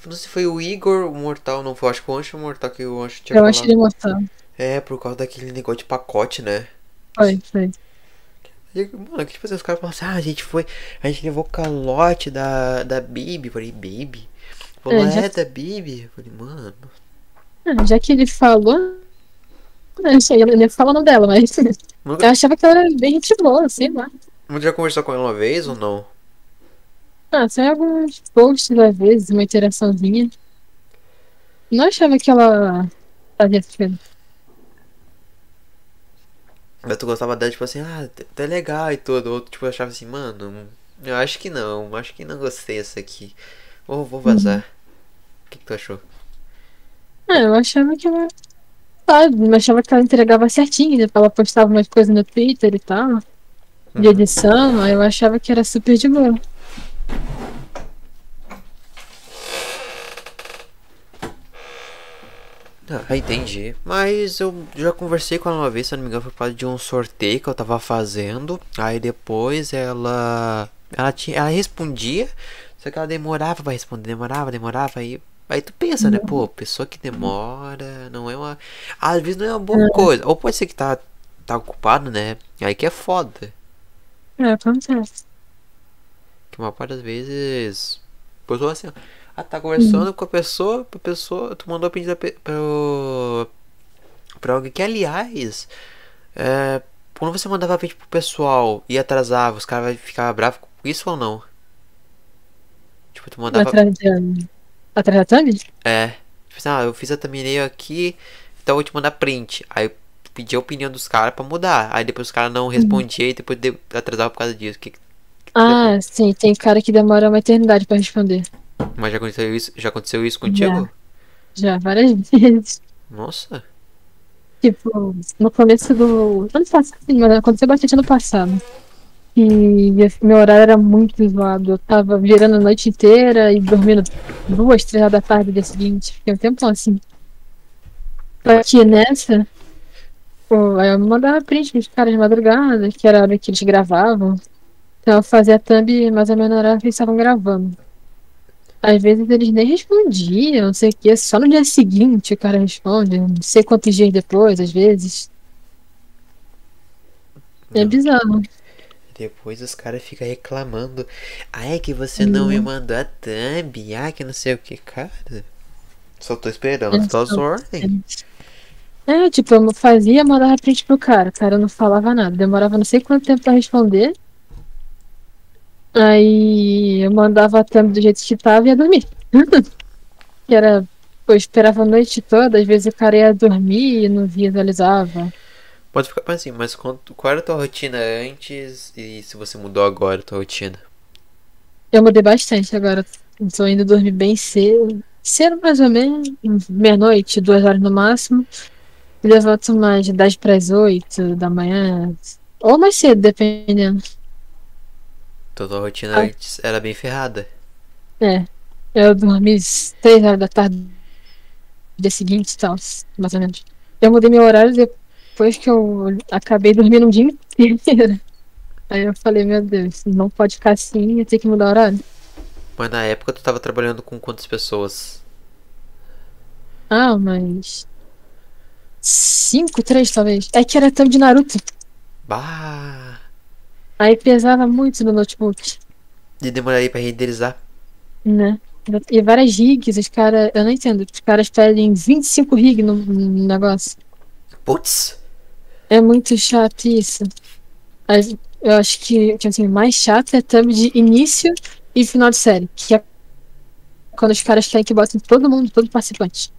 não sei se foi o Igor, o Mortal, não foi. Acho que o Usher o Mortal que o Usher tinha e o Mortal. É, por causa daquele negócio de pacote, né? Foi, foi. Mano, que tipo assim, os caras falam assim, ah, a gente foi. A gente levou calote da, da Bibi. Falei, Bibi? Falou, É, é, já- da Bibi? Falei, mano. Ah, já que ele falou. Eu sei, eu o nome dela, mas. Nunca, Eu achava que ela era bem gente boa, sei lá. nunca já conversou com ela uma vez ou não? Ah, só alguns posts às vezes, uma interaçãozinha. Não achava que ela Fazia sentido. Mas tu gostava dela, tipo assim, ah, t- tá legal e tudo. Ou tipo, eu achava assim, mano, eu acho que não, acho que não gostei dessa aqui. Ou vou vazar. O que, que tu achou? É, eu achava que ela. Ah, eu achava que ela entregava certinho, né? Ela postava umas coisas no Twitter e tal, de Uhum. edição, aí eu achava que era super de boa. Ah, entendi. Mas eu já conversei com ela uma vez, se não me engano, foi por causa de um sorteio que eu tava fazendo. Aí depois ela. Ela tinha. Ela respondia, só que ela demorava pra responder, demorava, demorava. Aí, aí tu pensa, né? Pô, pessoa que demora não é uma. Às vezes não é uma boa coisa. Ou pode ser que tá, tá ocupado, né? Aí que é foda. É, acontece. Que uma parte das vezes. Pessoa assim, ó. Ah, tá conversando com a pessoa, a pessoa, tu mandou pedir pra, pra, pra alguém que, aliás, é, quando você mandava vídeo pro pessoal e atrasava, os caras ficavam bravos com isso ou não? Tipo, tu mandava. Atrás da. Atrás da thumb? É. Tipo assim, ah, eu fiz a thumbnail aqui, então eu vou te mandar print. Aí eu pedi a opinião dos caras pra mudar. Aí depois os caras não respondiam e depois de, atrasava por causa disso. Que, que- Ah, sim, tem cara que demora uma eternidade pra responder. mas já aconteceu isso, já aconteceu isso contigo? Já, várias vezes. Nossa. Tipo, no começo do. Ano passado, sim, mas aconteceu bastante ano passado. E esse meu horário era muito zoado. Eu tava virando a noite inteira e dormindo duas, três horas da tarde do dia seguinte. Fiquei um tempão assim. Só que nessa, pô, aí eu mandava print pros caras de madrugada, que era a hora que eles gravavam. Então eu fazia thumb mais ou menos na hora que eles estavam gravando. Às vezes eles nem respondiam, não sei o que, só no dia seguinte o cara responde, não sei quantos dias depois, às vezes. É bizarro. Depois os caras ficam reclamando. Ah, é que você não Uhum. me mandou a thumb. Ah, que não sei o que, cara. Só tô esperando as tuas só- ordens. É, tipo, eu fazia, mandava print pro cara, o cara não falava nada, demorava não sei quanto tempo pra responder. Aí eu mandava a thumb do jeito que tava e ia dormir. que era, pô, eu esperava a noite toda, às vezes o cara ia dormir e não visualizava. Pode ficar assim, mas quanto, qual era a tua rotina antes e se você mudou agora a tua rotina? Eu mudei bastante agora. Tô indo dormir bem cedo. Cedo mais ou menos, meia-noite, duas horas no máximo. E levanto mais de 10 para as 8 da manhã. Ou mais cedo, dependendo. Tua, tua rotina Ah. antes era bem ferrada. É. Eu dormi 3 horas da tarde dia seguinte e tal, mais ou menos. Eu mudei meu horário depois que eu acabei dormindo um dia inteiro. Aí eu falei, meu Deus, não pode ficar assim, eu tenho que mudar o horário. Mas na época tu tava trabalhando com quantas pessoas? Ah, mas. Cinco, três talvez. É que era tempo de Naruto. Bah! Aí pesava muito no notebook, E demoraria pra renderizar. né? E várias rigs, os caras. Eu não entendo. Os caras pedem 25 rig no, no negócio. Putz! É muito chato isso. Eu acho que, tipo assim, mais chato é thumb de início e final de série. Que é quando os caras querem que botem todo mundo, todo participante.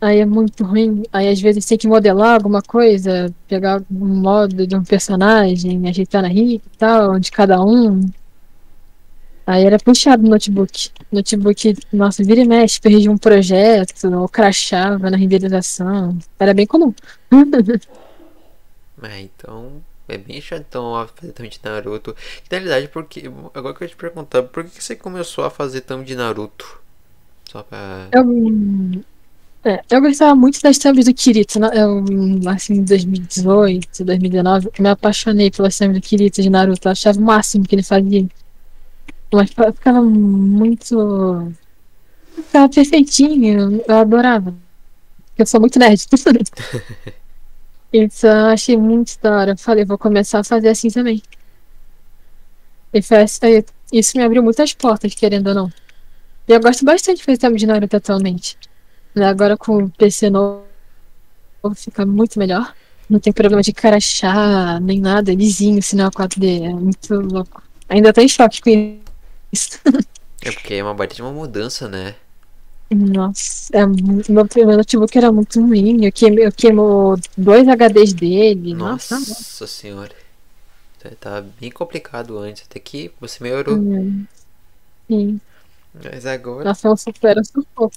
Aí é muito ruim. Aí às vezes tem que modelar alguma coisa, pegar um modo de um personagem, ajeitar na rig e tal, de cada um. Aí era puxado no notebook. Notebook, nossa, vira e mexe, perdi um projeto, ou crashava na renderização. Era bem comum. É, então. É bem chatão ó, fazer thumb de Naruto. Que, na realidade, porque. Agora que eu ia te perguntar, por que você começou a fazer thumb de Naruto? Só pra. Eu, é, eu gostava muito das thumbs do Kirito. né? Eu, assim, em 2018, 2019, eu me apaixonei pelas thumbs do Kirito de Naruto. Eu achava o máximo que ele fazia. Mas fa- ficava muito. Ficava perfeitinho. Eu adorava. Eu sou muito nerd. Então, eu achei muito da hora. Falei, vou começar a fazer assim também. E foi isso me abriu muitas portas, querendo ou não. E eu gosto bastante de fazer thumb de Naruto atualmente. Agora com o PC novo fica muito melhor. Não tem problema de crachá, nem nada, é lisinho, sinal 4D. É muito louco. Ainda tô em choque com isso. É porque é uma baita de uma mudança, né? Nossa, é muito, meu, meu notebook era muito ruim. Eu queimei, eu queimou dois HDs dele. Nossa, Nossa senhora. Tá- Tava bem complicado antes, até que você melhorou. Hum, sim. Mas agora. Nossa, eu supero sufoco.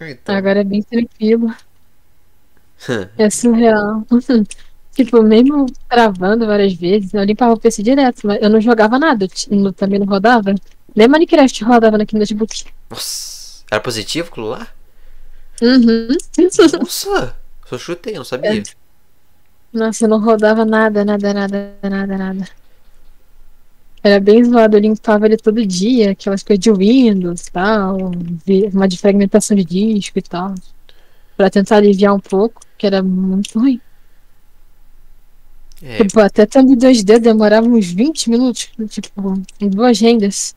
Então. Agora é bem tranquilo. É surreal. Tipo, mesmo travando várias vezes, eu limpava o PC direto, mas eu não jogava nada. no- Também não rodava. Nem Minecraft rodava naquele notebook. Nossa. Era positivo aquilo lá? Uhum. Nossa! Só chutei, não sabia. Nossa, não rodava nada, nada, nada, nada, nada. Era bem zoado, eu limpava ele todo dia, aquelas coisas de Windows e tal, uma de fragmentação de disco e tal. Pra tentar aliviar um pouco, que era muito ruim. É, Tipo, até tendo 2D demorava uns 20 minutos, tipo, em duas rendas.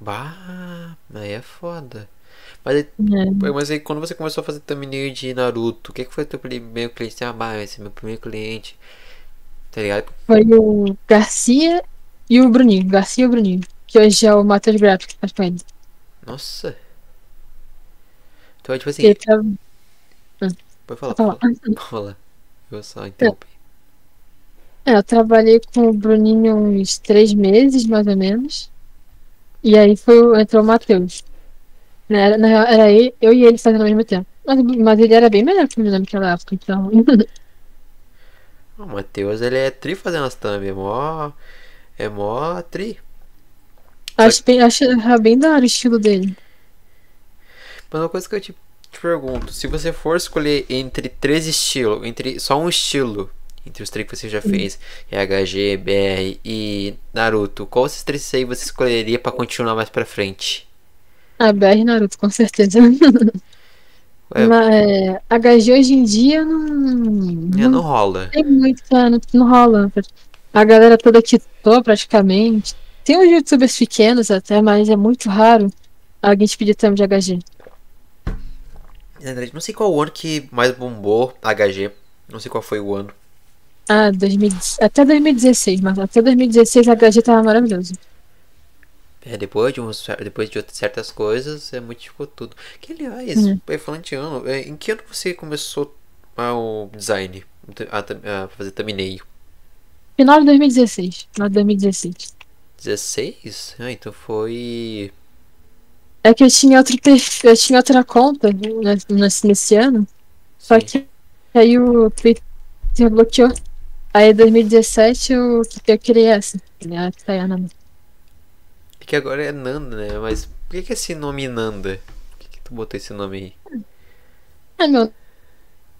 bah, aí é foda. Mas aí, É. mas aí quando você começou a fazer thumbnail de Naruto, o que, que foi teu primeiro cliente? Ah, bah, esse é meu primeiro cliente. Tá ligado? Foi o Garcia e o Bruninho. Garcia e o Bruninho. Que hoje é o Matheus Grapp que faz com ele. Nossa. Então, tipo assim, tra- pode falar, Pode falar. pode falar. Pode falar. Eu só interrompi. É, eu trabalhei com o Bruninho uns três meses, mais ou menos. E aí foi, entrou o Matheus. Era, na real, era ele- eu e ele fazendo ao mesmo tempo. Mas, mas ele era bem melhor que o meu naquela época, então. O Matheus, ele é tri fazendo as thumb, é mó. É mó tri. acho, bem, acho bem da hora o estilo dele. Mas uma coisa que eu te, te pergunto, se você for escolher entre três estilos, entre só um estilo, entre os três que você já fez, HG, BR e Naruto, qual desses três aí você escolheria pra continuar mais pra frente? A BR Naruto, com certeza. Ué, Mas, é, HG hoje em dia não. é, não rola. tem muito, não, não rola. A galera toda quitou praticamente. Tem uns youtubers pequenos até, mas é muito raro alguém te pedir thumb de HG. Na verdade, não sei qual o ano que mais bombou HG. Não sei qual foi o ano. Ah, 2000, até 2016, mas até 2016 a HG tava maravilhoso. É, depois de, uns, depois de certas coisas, é modificou tudo. Que aliás, Hum. é, falando de ano, é, em que ano você começou o design? A, a fazer thumbnail? Final de 2016. Final de 2016. 16? Ah, então foi. É que eu tinha outro perfil, eu tinha outra conta né, nesse, nesse ano, só Sim. que aí o Twitter bloqueou. Aí em 2017 eu, eu criei essa. né, A Tayana. É que agora é Nanda, né? Mas por que, que esse nome Nanda? Por que, que tu botou esse nome aí? É meu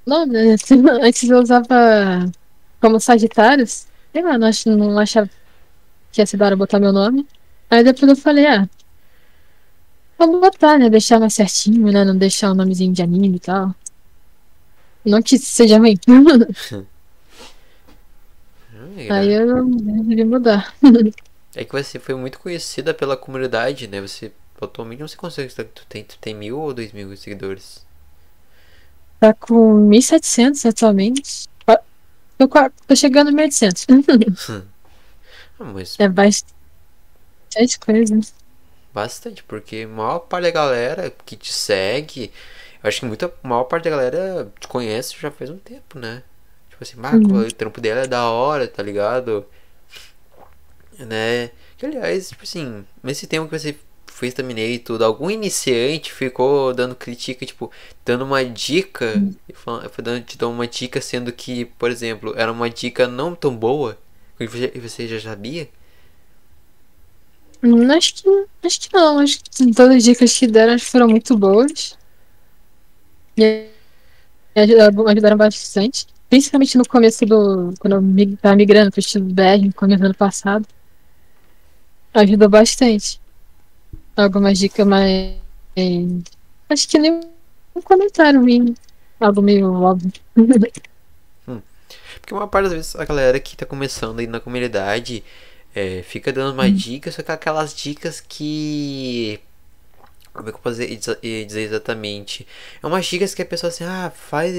nome, né? Antes eu usava como Sagitários. Sei lá, não, ach, não achava que ia ser da hora botar meu nome. Aí depois eu falei, ah, vou botar, né? Deixar mais certinho, né? Não deixar o nomezinho de anime e tal. Não que seja ruim. Ah, Aí eu resolvi mudar. É que você foi muito conhecida pela comunidade, né? Você atualmente não sei quantos seguidores tu tem. Tu tem mil ou dois mil seguidores? Tá com 1.700 atualmente. Tô, tô chegando em 1.800. Ah, mas é bastante coisa. bastante, porque a maior parte da galera que te segue, eu acho que muita a maior parte da galera te conhece já faz um tempo, né? Assim, Marco, Uhum. o trampo dela é da hora, tá ligado? Né? Que aliás, tipo assim, nesse tempo que você fez thumbnail e tudo, algum iniciante ficou dando crítica, tipo, dando uma dica, e falando, dando, te dando uma dica, sendo que, por exemplo, era uma dica não tão boa, e você, já sabia? Hum, Acho que, acho que não. Acho que todas as dicas que deram foram muito boas. E ajudaram, ajudaram bastante. Principalmente no começo do. Quando eu mig- tava migrando pro estilo BR, no começo do ano passado. Ajudou bastante. Algumas dicas mais. Acho que nem um comentário ruim. Algo meio óbvio. Porque uma parte das vezes a galera que tá começando aí na comunidade é, fica dando uma dica, só que aquelas dicas que Como é que eu posso dizer, exatamente? É umas dicas que a pessoa assim, ah, faz.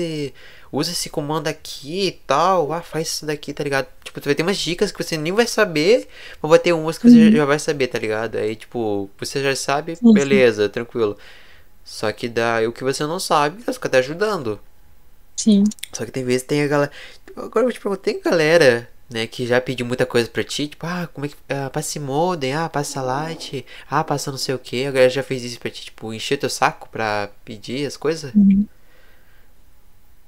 Usa esse comando aqui e tal. Ah, faz isso daqui, tá ligado? Tipo, tu vai ter umas dicas que você nem vai saber, mas vai ter umas que você uhum. já vai saber, tá ligado? Aí, tipo, você já sabe, beleza, tranquilo. Só que daí o que você não sabe, você fica até ajudando. Sim. Só que tem vezes tem a galera. Agora eu vou te perguntar, tem galera né, que já pediu muita coisa pra ti, tipo, ah, como é que. Ah, passa modem, ah, passa light, ah, passa não sei o que. A galera já fez isso pra ti, tipo, encher teu saco pra pedir as coisas? Uhum.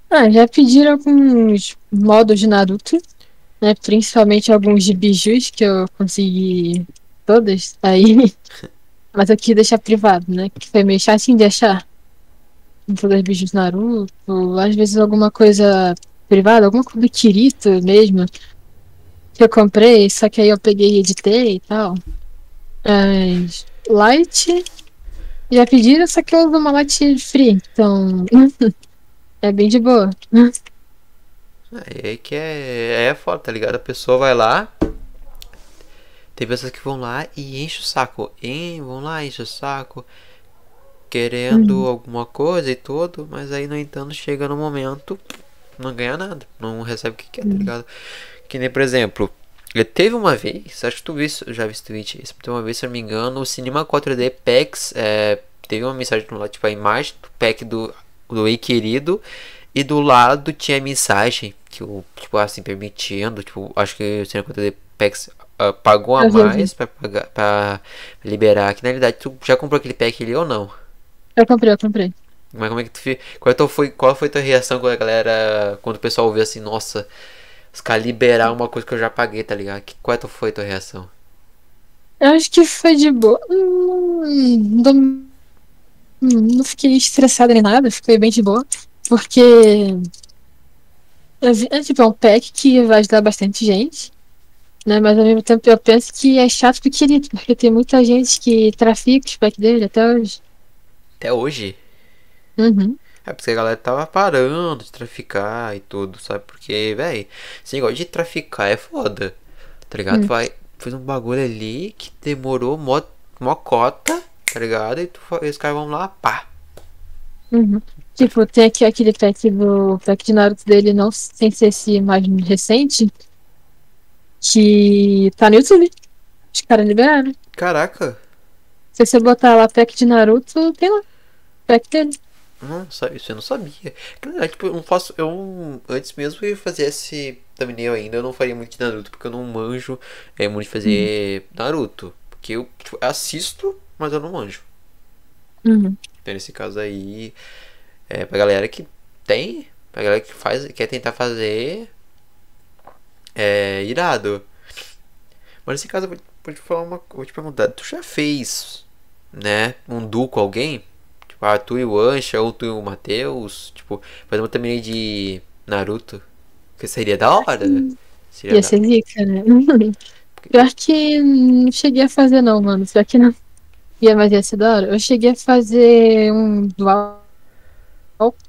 Ah, já pediram alguns modos de Naruto, né? Principalmente alguns de bijus que eu consegui todas. Aí. Mas aqui deixar privado, né? Que foi meio chatinho de achar. Todas bijus Naruto, às vezes alguma coisa privada, alguma coisa do Kirito mesmo que eu comprei, só que aí eu peguei e editei e tal. As light já pediram, só que eu uso uma light free, então é bem de boa. É que é, é foda, tá ligado? A pessoa vai lá. Tem pessoas que vão lá e enche o saco. em vão lá, enche o saco. Querendo uhum. alguma coisa e tudo. Mas aí, no entanto, chega no momento. Não ganha nada. Não recebe o que quer, tá uhum. ligado? Que nem, por exemplo, teve uma vez, acho que tu viu, já visto tweet, teve uma vez, se eu não me engano, o Cinema 4D PEX é, teve uma mensagem lá, tipo, a imagem do pack do, do Ei Querido, e do lado tinha a mensagem que o, tipo, assim, permitindo, tipo, acho que o Cinema 4D PEX uh, pagou a mais pra, pagar, pra liberar, que na realidade tu já comprou aquele pack ali ou não? Eu comprei, eu comprei. Mas como é que tu qual foi, qual foi tua reação quando a galera, quando o pessoal ouviu assim, nossa, os caras liberar uma coisa que eu já paguei, tá ligado? Que, qual é foi a tua reação? Eu acho que foi de boa. Hum, não, não fiquei estressada nem nada, fiquei bem de boa. Porque. É, tipo, é um pack que vai ajudar bastante gente. Né? Mas ao mesmo tempo eu penso que é chato pro querido, porque tem muita gente que trafica os packs dele até hoje. Até hoje? Uhum. É porque a galera tava parando de traficar e tudo, sabe? Porque, velho, esse negócio de traficar é foda. Tá ligado? Hum. Vai, fez um bagulho ali que demorou mó, mó cota, tá ligado? E tu, os caras vão lá, pá. Uhum. Tipo, tem aqui aquele pack do pack de Naruto dele, não sem ser esse mais recente, que tá no YouTube. Os caras liberaram. Caraca. Se você botar lá pack de Naruto, tem lá. Pack dele. Não, isso eu não sabia. Cara, tipo, eu não faço. Eu antes mesmo que eu fazer esse thumbnail ainda, eu não faria muito de Naruto, porque eu não manjo é, muito de fazer uhum. Naruto. Porque eu tipo, assisto, mas eu não manjo. Uhum. Então, nesse caso aí, é pra galera que tem, pra galera que faz, quer tentar fazer, é irado. Mas nesse caso, eu vou, vou te falar uma vou te perguntar, tu já fez, né, um duo com alguém? Tipo, ah, tu e o Ansha ou tu e o Matheus. Tipo, fazer uma também de Naruto. Que seria da hora. Seria Ia da... ser rica, né? Pior que não cheguei a fazer não, mano. Pior que não. Ia, mas ia ser da hora. Eu cheguei a fazer um dual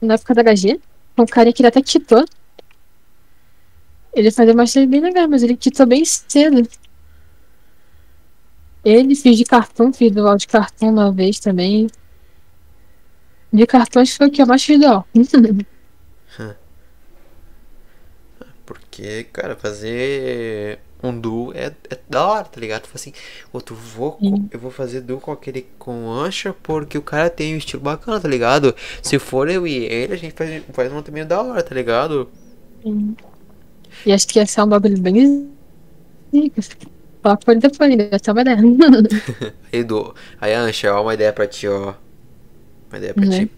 na época da HG. Com um cara que ele até quitou. Ele fazia mais bem legal, mas ele quitou bem cedo. Ele fiz de cartão, fiz dual de cartão uma vez também. De cartões foi o que eu mais fiz dó. Porque, cara, fazer um duo é, é da hora, tá ligado? Tipo assim, outro vou, eu vou fazer duo com aquele com Ancha porque o cara tem um estilo bacana, tá ligado? Se for eu e ele, a gente faz, faz um também da hora, tá ligado? Sim. E acho que ia ser um bagulho bem. Fala com ele depois, ainda né? uma ideia. aí, do, aí, Ancha, ó, uma ideia pra ti, ó. Uma ideia pra uhum. ti.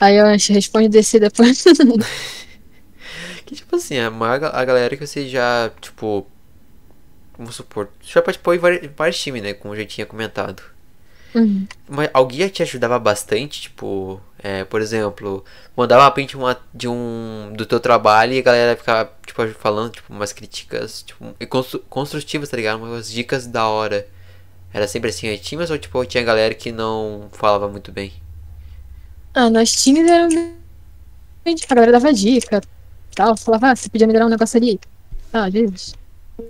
Aí eu acho, responde DC depois. que tipo assim, a, a galera que você já, tipo. Vamos supor. Você já participou em vários, vários times, né? Como eu já tinha comentado. Uhum. Mas alguém te ajudava bastante, tipo, é, por exemplo, mandava uma print uma, de um do teu trabalho e a galera ficava tipo falando tipo umas críticas, tipo, construtivas, tá ligado? Umas dicas da hora. Era sempre assim, em times ou tipo, tinha galera que não falava muito bem? Ah, nós times eram a galera dava dica, tal, falava, ah, você podia melhorar um negócio ali. Ah, às vezes.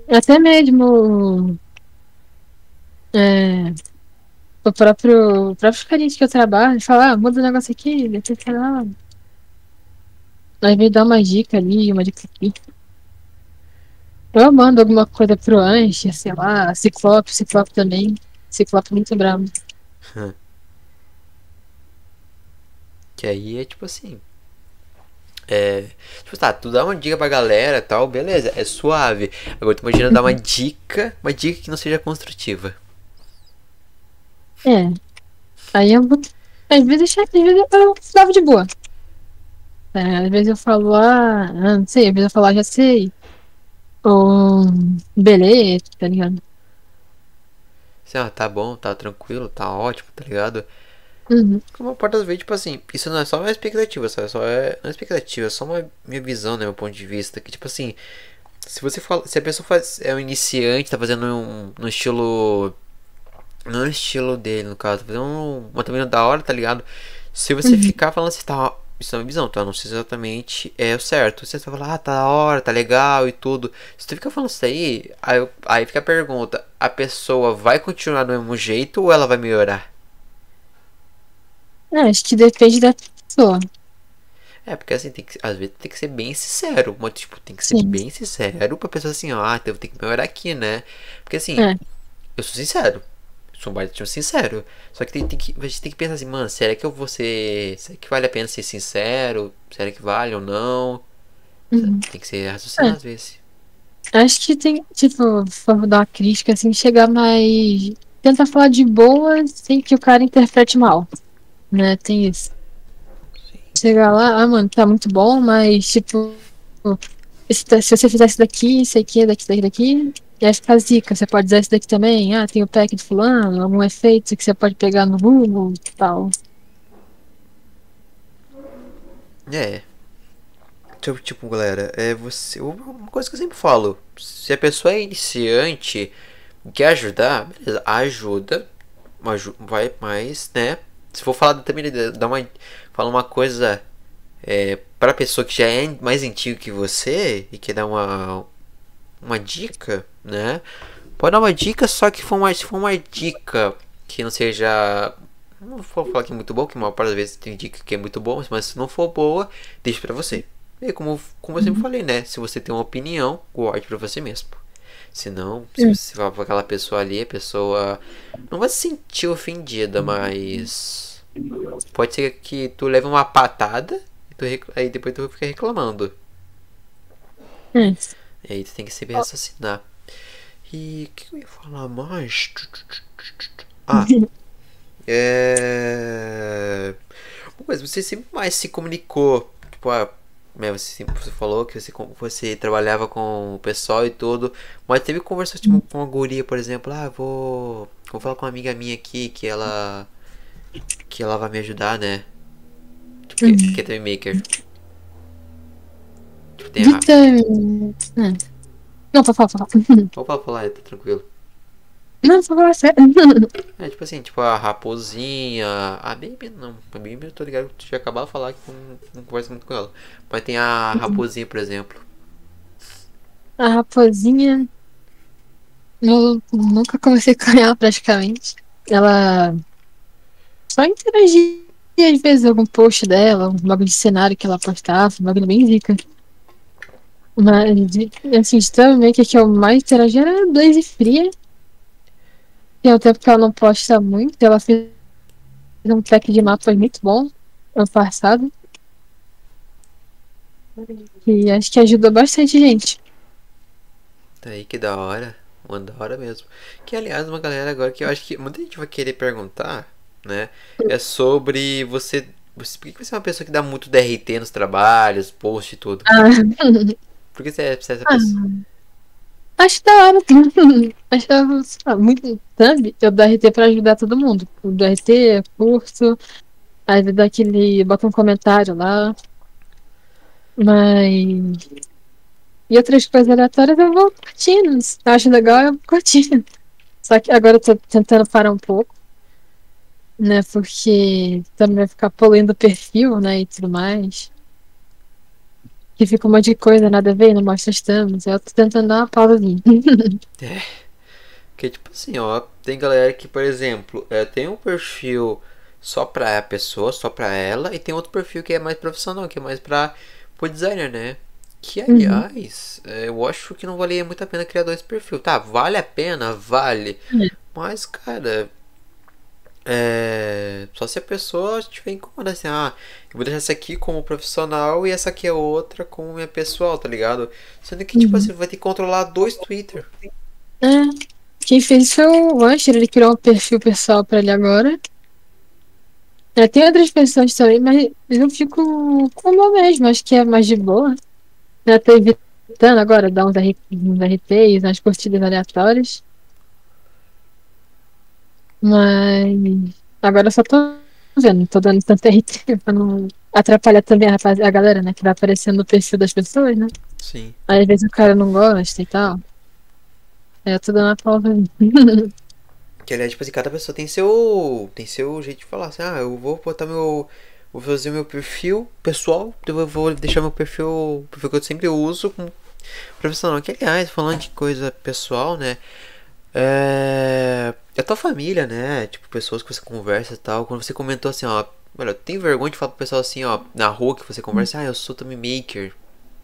Até mesmo. É, o próprio, o próprio cliente que eu trabalho fala, ah, muda o negócio aqui, depois lá. Às vezes dá uma dica ali, uma dica aqui. Eu mando alguma coisa pro Anche, sei lá, Ciclope, Ciclope também. Ciclope muito bravo. que aí é tipo assim. É. Tipo, tá, tu dá uma dica pra galera tal, beleza, é suave. Agora tu imagina dar uma dica, uma dica que não seja construtiva. É. Aí eu vou. Às vezes, às vezes eu dava de boa. É, às vezes eu falo, ah, ah, não sei, às vezes eu falo, ah, já sei. Ou beleza, tá ligado? Assim, ah, tá bom, tá tranquilo, tá ótimo, tá ligado? Uhum. Parte das vezes, tipo assim, isso não é só uma expectativa, sabe? Só é, não é expectativa, é só uma minha visão, né? Meu ponto de vista. Que, tipo assim, se você fala, se a pessoa faz, é um iniciante, tá fazendo um, no estilo. Não é estilo dele, no caso, tá fazendo um, uma também da hora, tá ligado? Se você uhum. ficar falando assim, tá, isso é uma visão, tá? Não sei exatamente é o certo. Você vai falar, ah, tá da hora, tá legal e tudo. Se tu fica falando isso aí, aí, aí fica a pergunta: a pessoa vai continuar do mesmo jeito ou ela vai melhorar? É, acho que depende da pessoa. É, porque assim, tem que, às vezes tem que ser bem sincero. Tipo, tem que ser Sim. bem sincero pra pessoa assim, ó, ah, então eu tenho que melhorar aqui, né? Porque assim, é. eu sou sincero. Sou um baita sincero. Só que, tem, tem que a gente tem que pensar assim, mano, será que eu vou ser. Será que vale a pena ser sincero? Será que vale ou não? Uhum. Tem que ser raciocinado é. às vezes. Acho que tem, tipo, vou dar uma crítica, assim, chegar mais. Tentar falar de boa sem que o cara interprete mal né? Tem isso. Sim. Chegar lá, ah, mano, tá muito bom, mas tipo, se, se você fizer isso daqui, isso aqui, daqui, daqui, daqui, e aí fica zica. Você pode usar isso daqui também. Ah, tem o pack de fulano, algum efeito que você pode pegar no Google e tal. É. Tipo, tipo, galera, é você. Uma coisa que eu sempre falo. Se a pessoa é iniciante quer ajudar, beleza, ajuda. Vai mais, né? se for falar também dar uma falar uma coisa é, para pessoa que já é mais antiga que você e quer dar uma uma dica, né? Pode dar uma dica, só que for uma, se for uma dica que não seja não vou falar que é muito boa, que uma parte das vezes tem dica que é muito boa, mas se não for boa, deixa pra você. E como, como eu sempre uhum. falei, né? Se você tem uma opinião, guarde pra você mesmo. Senão, se você falar pra aquela pessoa ali, a pessoa não vai se sentir ofendida, mas. Pode ser que tu leve uma patada e tu rec... aí depois tu fica reclamando. Hum. E aí tu tem que saber raciocinar. E o que eu ia falar mais? Ah. é. Mas você sempre mais se comunicou. Tipo, ah, né, você, você falou que você, você trabalhava com o pessoal e tudo, mas teve conversa tipo, com uma guria, por exemplo, ah, vou, vou falar com uma amiga minha aqui que ela que ela vai me ajudar, né? Tipo, uhum. que, que é Maker. Tipo, tem a... Não, pode falar, pode falar. Pode falar, falar, tá tranquilo. Não, só falar sério. É tipo assim, tipo a raposinha. A Baby não. A Baby eu tô ligado que tu já acabou de falar que não, não conversa muito com ela. Mas tem a uhum. raposinha, por exemplo. A raposinha. Eu nunca conversei com ela praticamente. Ela só interagia às vezes algum post dela, um bagulho de cenário que ela postava, um bagulho bem rica. Mas, assim, extremamente que eu mais interagia era Blaze Fria tem um tempo que ela não posta muito. Ela fez um track de mapas muito bom ano passado. E acho que ajudou bastante gente. Tá aí que da hora. Uma da hora mesmo. Que aliás, uma galera agora que eu acho que muita gente vai querer perguntar, né? É sobre você. você por que você é uma pessoa que dá muito DRT nos trabalhos, post e tudo? Ah. Por que você é, é essa pessoa? Ah. Acho da hora. Acho muito, sabe? Eu dou RT pra ajudar todo mundo. O do RT, curso. Aí dá aquele. Bota um comentário lá. Mas. E outras coisas aleatórias eu vou curtindo. Se eu acho legal, eu vou curtindo. Só que agora eu tô tentando parar um pouco. Né? Porque também vai ficar poluindo o perfil, né? E tudo mais que fica um monte de coisa, nada a ver, não mostra as thumbs. Eu tô tentando dar uma pausazinha. é. Que tipo assim, ó, tem galera que, por exemplo, é, tem um perfil só pra pessoa, só pra ela, e tem outro perfil que é mais profissional, que é mais pra pro designer, né? Que Uhum. aliás, é, eu acho que não valia muito a pena criar dois perfis. Tá, vale a pena, vale. É. Mas, cara, é. Só se a pessoa estiver incomodada assim, ah, eu vou deixar essa aqui como profissional e essa aqui é outra como minha pessoal, tá ligado? Sendo que, tipo Uhum. assim, vai ter que controlar dois Twitter. É. Quem fez isso foi o Usher, ele criou um perfil pessoal pra ele agora. É, tem outras pessoas também, mas eu fico com o meu mesmo, acho que é mais de boa. Eu tô evitando agora dar uns R- uns RTs, umas curtidas aleatórias. Mas agora eu só tô vendo, tô dando tanto RT pra não atrapalhar também a, rapaz- a galera, né? Que vai aparecendo no perfil das pessoas, né? Sim. Aí, às vezes o cara não gosta e tal. Aí eu tô dando uma pausa. Que aliás, tipo assim, cada pessoa tem seu. Tem seu jeito de falar assim, ah, eu vou botar meu. Vou fazer meu perfil pessoal, eu vou deixar meu perfil. perfil que eu sempre uso como profissional. Que aliás, falando de coisa pessoal, né? É. É tua família, né? Tipo, pessoas que você conversa e tal. Quando você comentou assim, ó. Olha, tem vergonha de falar pro pessoal assim, ó, na rua que você conversa, ah, eu sou Tommy Maker.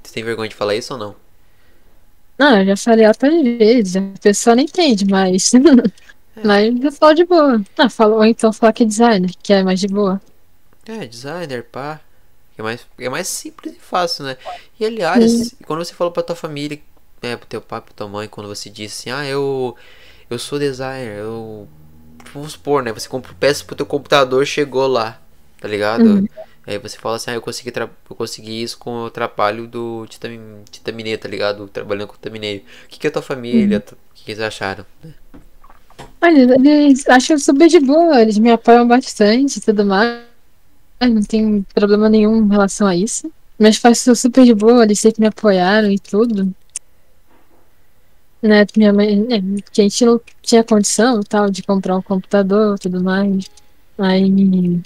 Você tem vergonha de falar isso ou não? Não, eu já falei outras vezes, a pessoa não entende, mas. mas eu falo de boa. Ah, falo, ou então falar que é designer, que é mais de boa. É, designer, pá. É mais, é mais simples e fácil, né? E aliás, quando você falou pra tua família, né, pro teu pai, pra tua mãe, quando você disse assim, ah, eu, eu sou designer, eu. Vamos supor, né? Você comprou peça pro teu computador, chegou lá, tá ligado? Uhum. Aí você fala assim, ah, eu consegui, tra- eu consegui isso com o trabalho do Titamin- Titaminé, tá ligado? Trabalhando com o Titaminé. O que, que é a tua família? O que, que eles acharam? né? Olha, eles acham super de boa, eles me apoiam bastante e tudo mais. Não tem problema nenhum em relação a isso. Mas faço super de boa, eles sempre me apoiaram e tudo. Né, minha mãe, né, que a gente não tinha condição tal de comprar um computador e tudo mais. Aí.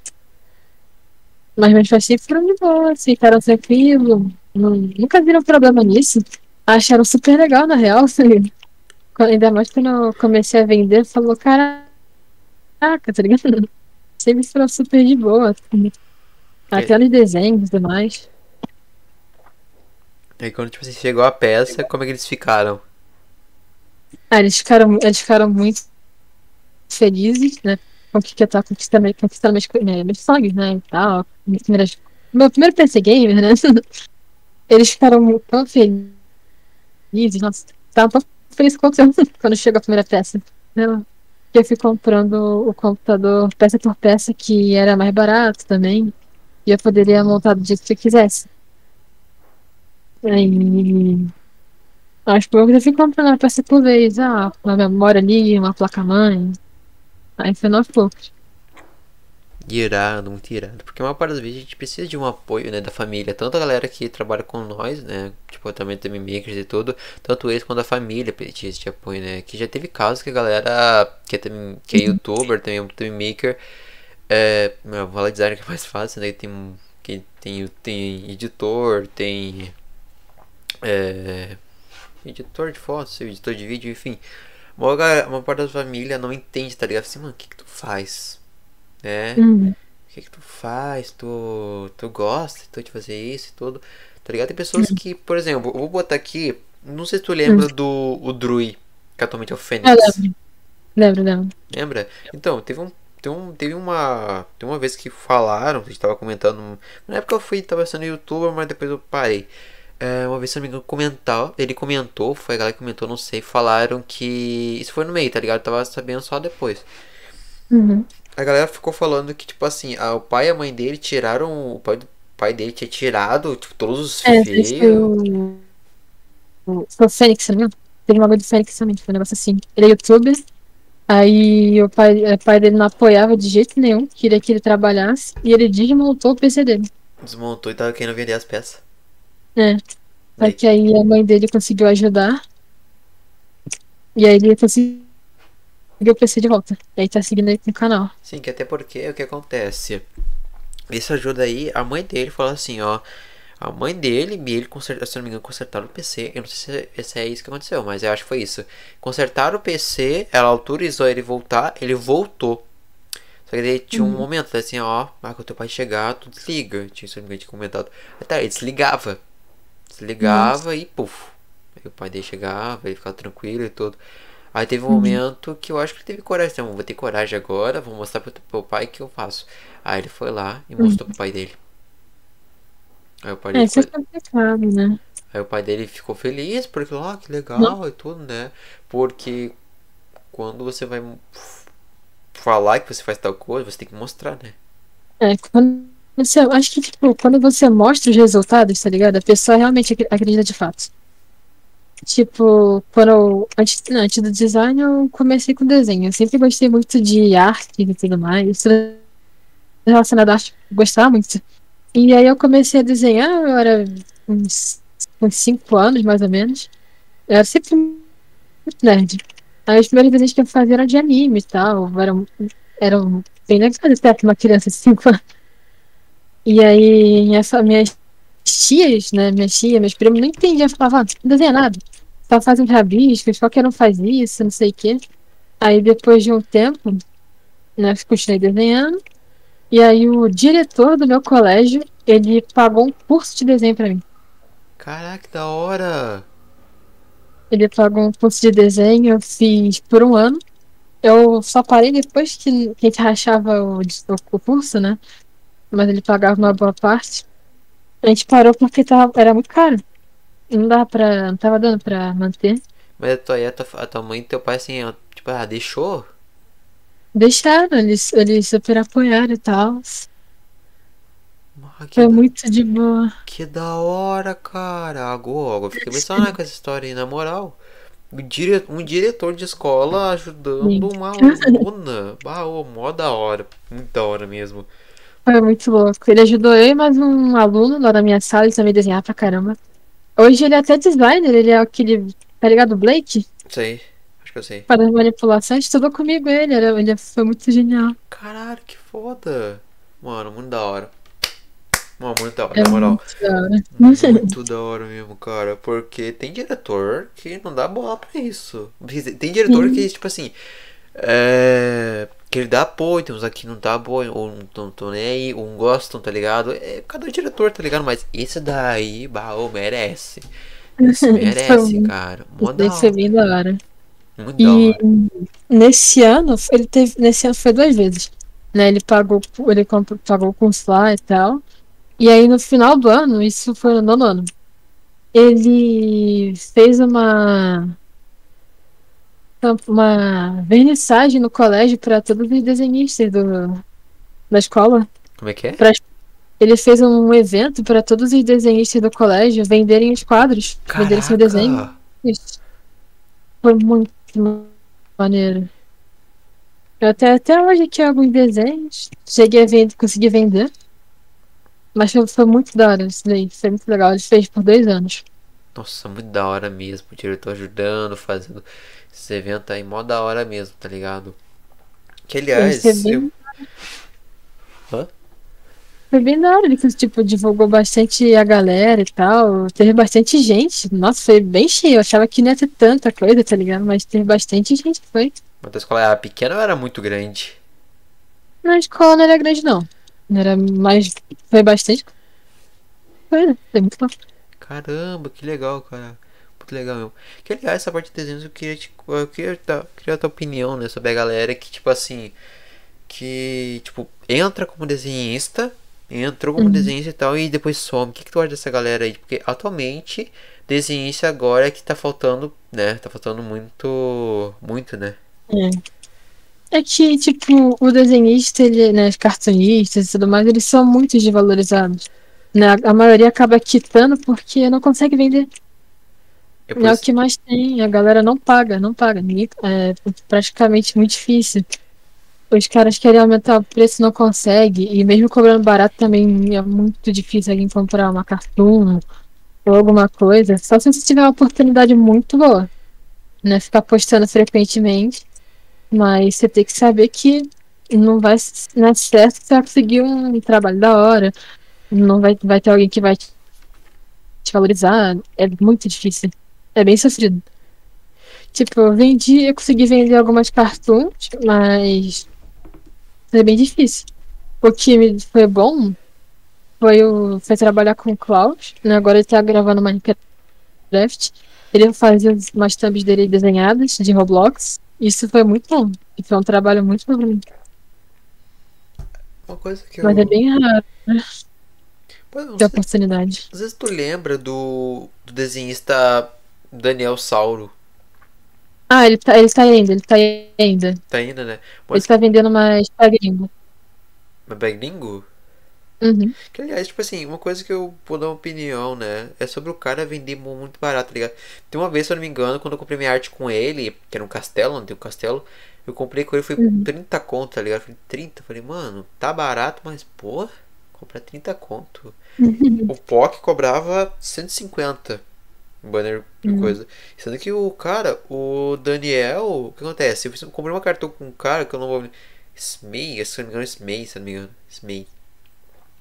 Mas meus pais sempre foram de boa, assim, ficaram tranquilos. Nunca viram problema nisso. Acharam super legal, na real. Ainda mais quando eu comecei a vender, falou, caraca, tá ligado? Sempre foram super de boa. assim. Até nos desenhos e tudo mais. Aí quando tipo assim, chegou a peça, como é que eles ficaram? Ah, eles ficaram, eles ficaram muito felizes, né? Com o que eu tava conquistando, conquistando meus, meus sonhos, né? E tal. Minhas primeiras- meu primeiro PC gamer, né? Eles ficaram tão felizes, nossa, estavam tão felizes quanto eu quando chegou a primeira peça. né? Eu fui comprando o computador peça por peça, que era mais barato também. E eu poderia montar do jeito que eu quisesse. Aí. Aos poucos eu fui comprando uma peça por vez. Ah, uma memória ali, uma placa-mãe. Aí foi aos poucos. Irado, muito irado. Porque a maior parte das vezes a gente precisa de um apoio, né, da família. Tanto a galera que trabalha com nós, né, tipo, também tem makers e tudo. Tanto eles quanto a família precisa de apoio, né. Que já teve casos que a galera que é, também- que é youtuber, também é um também maker, é, meu, vou falar designer que é mais fácil, né, tem, que tem, tem editor, tem, é, editor de fotos, editor de vídeo, enfim. Uma, uma parte da família não entende, tá ligado? Assim, mano, o que que tu faz? Né? Hum, O que que tu faz? Tu, tu gosta tu de fazer isso e tudo? Tá ligado? Tem pessoas que, por exemplo, eu vou botar aqui. Não sei se tu lembra do o Drui, que atualmente é o eu Fênix. lembro. Lembro, lembro. Lembra? Então, teve um. Teve, um, teve uma. Teve uma vez que falaram, a gente tava comentando. Na época eu fui, tava sendo youtuber, mas depois eu parei. É, uma vez, se não me engano, comentar, ele comentou, foi a galera que comentou, não sei, falaram que. Isso foi no meio, tá ligado? Eu tava sabendo só depois. Uhum. A galera ficou falando que, tipo assim, a- o pai e a mãe dele tiraram. O pai, pai dele tinha tirado, tipo, todos os É, esse foi o. o- Fênix, engano. Teve um bagulho do Fênix também, foi um negócio assim. Ele é youtuber. Aí o pai, o pai dele não apoiava de jeito nenhum, queria que ele trabalhasse. E ele desmontou o PC dele. Desmontou e tava querendo vender as peças. É. Só que aí a mãe dele conseguiu ajudar. E aí ele conseguiu o PC de volta. E aí tá seguindo aí com o canal. Sim, que até porque o que acontece? Isso ajuda aí, a mãe dele falou assim, ó. A mãe dele e ele, consertaram, se não me engano, consertaram o PC. Eu não sei se, se é isso que aconteceu, mas eu acho que foi isso. Consertaram o PC, ela autorizou ele voltar, ele voltou. Só que daí tinha um Uhum. momento assim, ó, ah, quando teu pai chegar, tu desliga. Tinha, se não me engano, tinha comentado. Aí tá, ele desligava. Desligava e puf. Aí o pai dele chegava, ele ficava tranquilo e tudo. Aí teve um Uhum. momento que eu acho que ele teve coragem. Então, vou ter coragem agora, vou mostrar pro meu pai o que eu faço. Aí ele foi lá e mostrou pro pai dele. Aí o pai É, dele, isso é foi- complicado, né? aí o pai dele ficou feliz porque, ó, que legal e tudo, né? Porque quando você vai falar que você faz tal coisa, você tem que mostrar, né? É, quando você, acho que, tipo, quando você mostra os resultados, tá ligado? A pessoa realmente acre- acredita de fato. Tipo, quando eu, antes, não, antes do design, eu comecei com desenho. Eu sempre gostei muito de arte e tudo mais. Relacionado à arte, gostava muito. E aí eu comecei a desenhar, eu era uns, uns 5 anos, mais ou menos. Eu era sempre muito nerd. Aí os primeiros desenhos que eu fazia eram de anime e tal. Eram, eram bem legais até pra uma criança de 5 anos. E aí, essa, minhas tias, né? Minhas tias, meus primos não entendiam. Falavam, ah, não desenha nada. Só faz uns rabiscos, qualquer um faz isso, não sei o quê. Aí, depois de um tempo, né? Continuei desenhando. E aí, o diretor do meu colégio, ele pagou um curso de desenho pra mim. Caraca, que da hora! Ele pagou um curso de desenho, eu fiz por um ano. Eu só parei depois que, que a gente rachava o, o curso, né? Mas ele pagava uma boa parte. A gente parou porque tava, era muito caro. Não dava pra. Não tava dando pra manter. Mas a tua, a tua, a tua mãe e teu pai, assim, ó, tipo, ah, deixou? Deixaram, eles, eles super apoiaram e tal. Ah, Foi da, muito de boa. que da hora, cara. Agora, agora eu fiquei impressionado com essa história aí, na moral. Um dire- um diretor de escola ajudando Sim. uma aluna. Bah, ô, mó da hora. Muito da hora mesmo. Foi muito louco. Ele ajudou eu e mais um aluno lá na minha sala, ele também desenhar pra caramba. Hoje ele é até designer, ele é aquele. Tá ligado, Blake? Sei. Acho que eu sei. Para as manipulações, estudou comigo ele, era, ele foi muito genial. Caralho, que foda. Mano, muito da hora. Mano, muito da hora, É na moral. muito da hora. Muito da hora mesmo, cara. Porque tem diretor que não dá bola pra isso. Tem diretor que, tipo assim. É. Que ele dá apoio, tem uns aqui não dá apoio, ou não tão, tão nem aí, ou não gostam, tá ligado? É cada diretor, tá ligado? Mas esse daí, bah, ô, merece. Esse merece, cara. Mó da Isso é hora. bem da hora. Muito da E hora. nesse ano, ele teve. Nesse ano foi duas vezes. Né? Ele pagou, ele comprou, pagou o curso lá e tal. E aí no final do ano, isso foi no nono ano. Ele fez uma. Uma vernissagem no colégio para todos os desenhistas do, da escola. Como é que é? Ele fez um evento para todos os desenhistas do colégio venderem os quadros, venderem seu desenho. Caraca! Isso. Foi muito maneiro. Eu até, até hoje aqui alguns desenhos. Cheguei a vender, consegui vender. Mas foi, foi muito da hora isso daí. Foi muito legal. Ele fez por dois anos. Nossa, muito da hora mesmo. O diretor ajudando, fazendo esse evento aí, mó da hora mesmo, tá ligado? Que aliás, bem- eu, Foi bem da hora. Ele tipo, divulgou bastante a galera e tal. Teve bastante gente. Nossa, foi bem cheio. Eu achava que não ia ter tanta coisa, tá ligado? Mas teve bastante gente que foi. Mas a escola era pequena ou era muito grande? Na escola não era grande, não. Era mais. Foi bastante coisa. Foi muito bom. Caramba, que legal, cara. Muito legal mesmo. Que aliás, essa parte de desenhos eu queria, te, eu queria, dar, queria dar tua opinião, né, sobre a galera que, tipo assim, que, tipo, entra como desenhista, entrou como Uhum. desenhista e tal, e depois some. O que, que tu acha dessa galera aí? Porque atualmente, desenhista agora é que tá faltando, né, tá faltando muito, muito, né? É que, tipo, o desenhista, ele, né, os cartunistas e tudo mais, eles são muito desvalorizados. Né? A maioria acaba quitando porque não consegue vender. É por É o que mais tem. A galera não paga, não paga. Ninguém, é praticamente muito difícil. Os caras querem aumentar o preço, não consegue. E mesmo cobrando barato também é muito difícil alguém comprar uma cartoon ou alguma coisa. Só se você tiver uma oportunidade muito boa. Né? Ficar postando frequentemente. Mas você tem que saber que não vai não é certo você vai conseguir um trabalho da hora. Não vai, vai ter alguém que vai te valorizar, é muito difícil. É bem sofrido. Tipo, eu vendi, eu consegui vender algumas cartoons, mas é bem difícil. O que me foi bom foi, o, foi trabalhar com o Klaus, né? Agora ele tá gravando Minecraft. Ele fazia umas thumbs dele desenhadas de Roblox. Isso foi muito bom. E foi um trabalho muito bom pra mim. Uma coisa que Mas eu. é bem raro, né? Não sei- oportunidade. Às vezes tu lembra do, do desenhista Daniel Sauro. Ah, ele tá, ele tá ainda, ele tá ainda. Tá ainda, né? Ele Mas, tá vendendo mais pra gringo. mas gringo? Uhum. Que aliás, tipo assim, uma coisa que eu vou dar uma opinião, né? É sobre o cara vender mu- muito barato, tá ligado? Tem uma vez, se eu não me engano, quando eu comprei minha arte com ele, que era um castelo, não tem um castelo, eu comprei com ele, foi Uhum. 30 conto, tá ligado? Eu Falei, 30? Eu Falei, mano, tá barato, mas pô, comprar 30 conto. O POC cobrava 150 um banner e Hum. coisa. Sendo que o cara, o Daniel, o que acontece? Eu comprei uma cartão com um cara que eu não vou. Smei, se eu não me engano, Smei, se não me engano. Smei.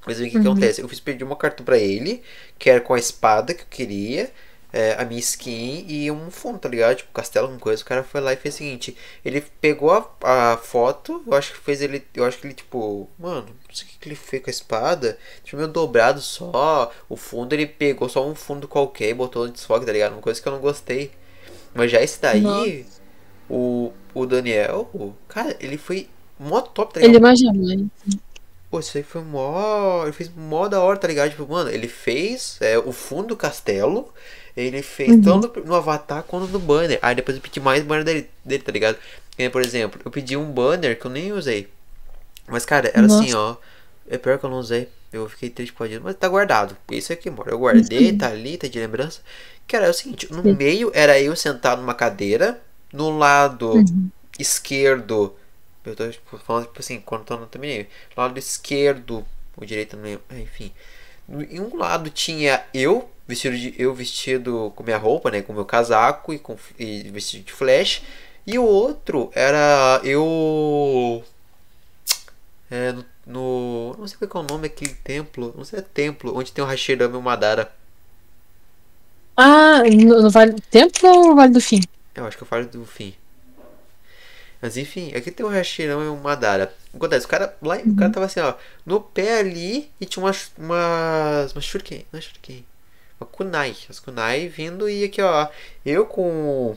Mas o que, que Uhum. acontece? Eu fiz pedir uma cartão pra ele, que era com a espada que eu queria, é, a minha skin e um fundo, tá ligado? Tipo, castelo, alguma coisa. O cara foi lá e fez o seguinte: ele pegou a, a foto, eu acho que fez ele. Eu acho que ele, tipo, mano, sei o que, ele fez com a espada. Tipo, meio dobrado só. O fundo ele pegou só um fundo qualquer e botou no desfoque, tá ligado? Uma coisa que eu não gostei. Mas já esse daí, Nossa. o, o Daniel, cara, ele foi mó top, tá ligado? Ele imagina, né? Pô, isso aí foi mó. Ele fez mó da hora, tá ligado? Tipo, mano, ele fez é, o fundo do castelo. Ele fez Uhum. tanto no avatar quanto no banner. Aí depois eu pedi mais banner dele, dele tá ligado? Por exemplo, eu pedi um banner que eu nem usei. Mas, cara, era assim, ó. É pior que eu não usei. Eu fiquei triste com isso, mas tá guardado. Isso aqui, mano. Eu guardei, tá ali, tá de lembrança. Cara, é o seguinte: no Sim. meio era eu sentado numa cadeira. No lado Uhum. esquerdo. Eu tô tipo, falando, tipo assim, quando eu não terminei. Lado esquerdo, ou direito, não lembro. é, Enfim. No- Em um lado tinha eu, vestido de. Eu vestido com minha roupa, né? Com meu casaco e, com, e vestido de flash. E o outro era eu. É, Não sei qual é o nome daquele templo. Não sei se é templo, onde tem o Hashirama e o Madara. Ah, no, no Vale do Tempo ou no Vale do Fim? Eu acho que eu falo do fim. Mas enfim, aqui tem o Hashirama e o Madara. Acontece, o cara lá, o cara tava assim, ó, no pé ali e tinha umas umas, umas shuriken, não é shuriken, uma kunai, as kunai vindo e aqui, ó, eu com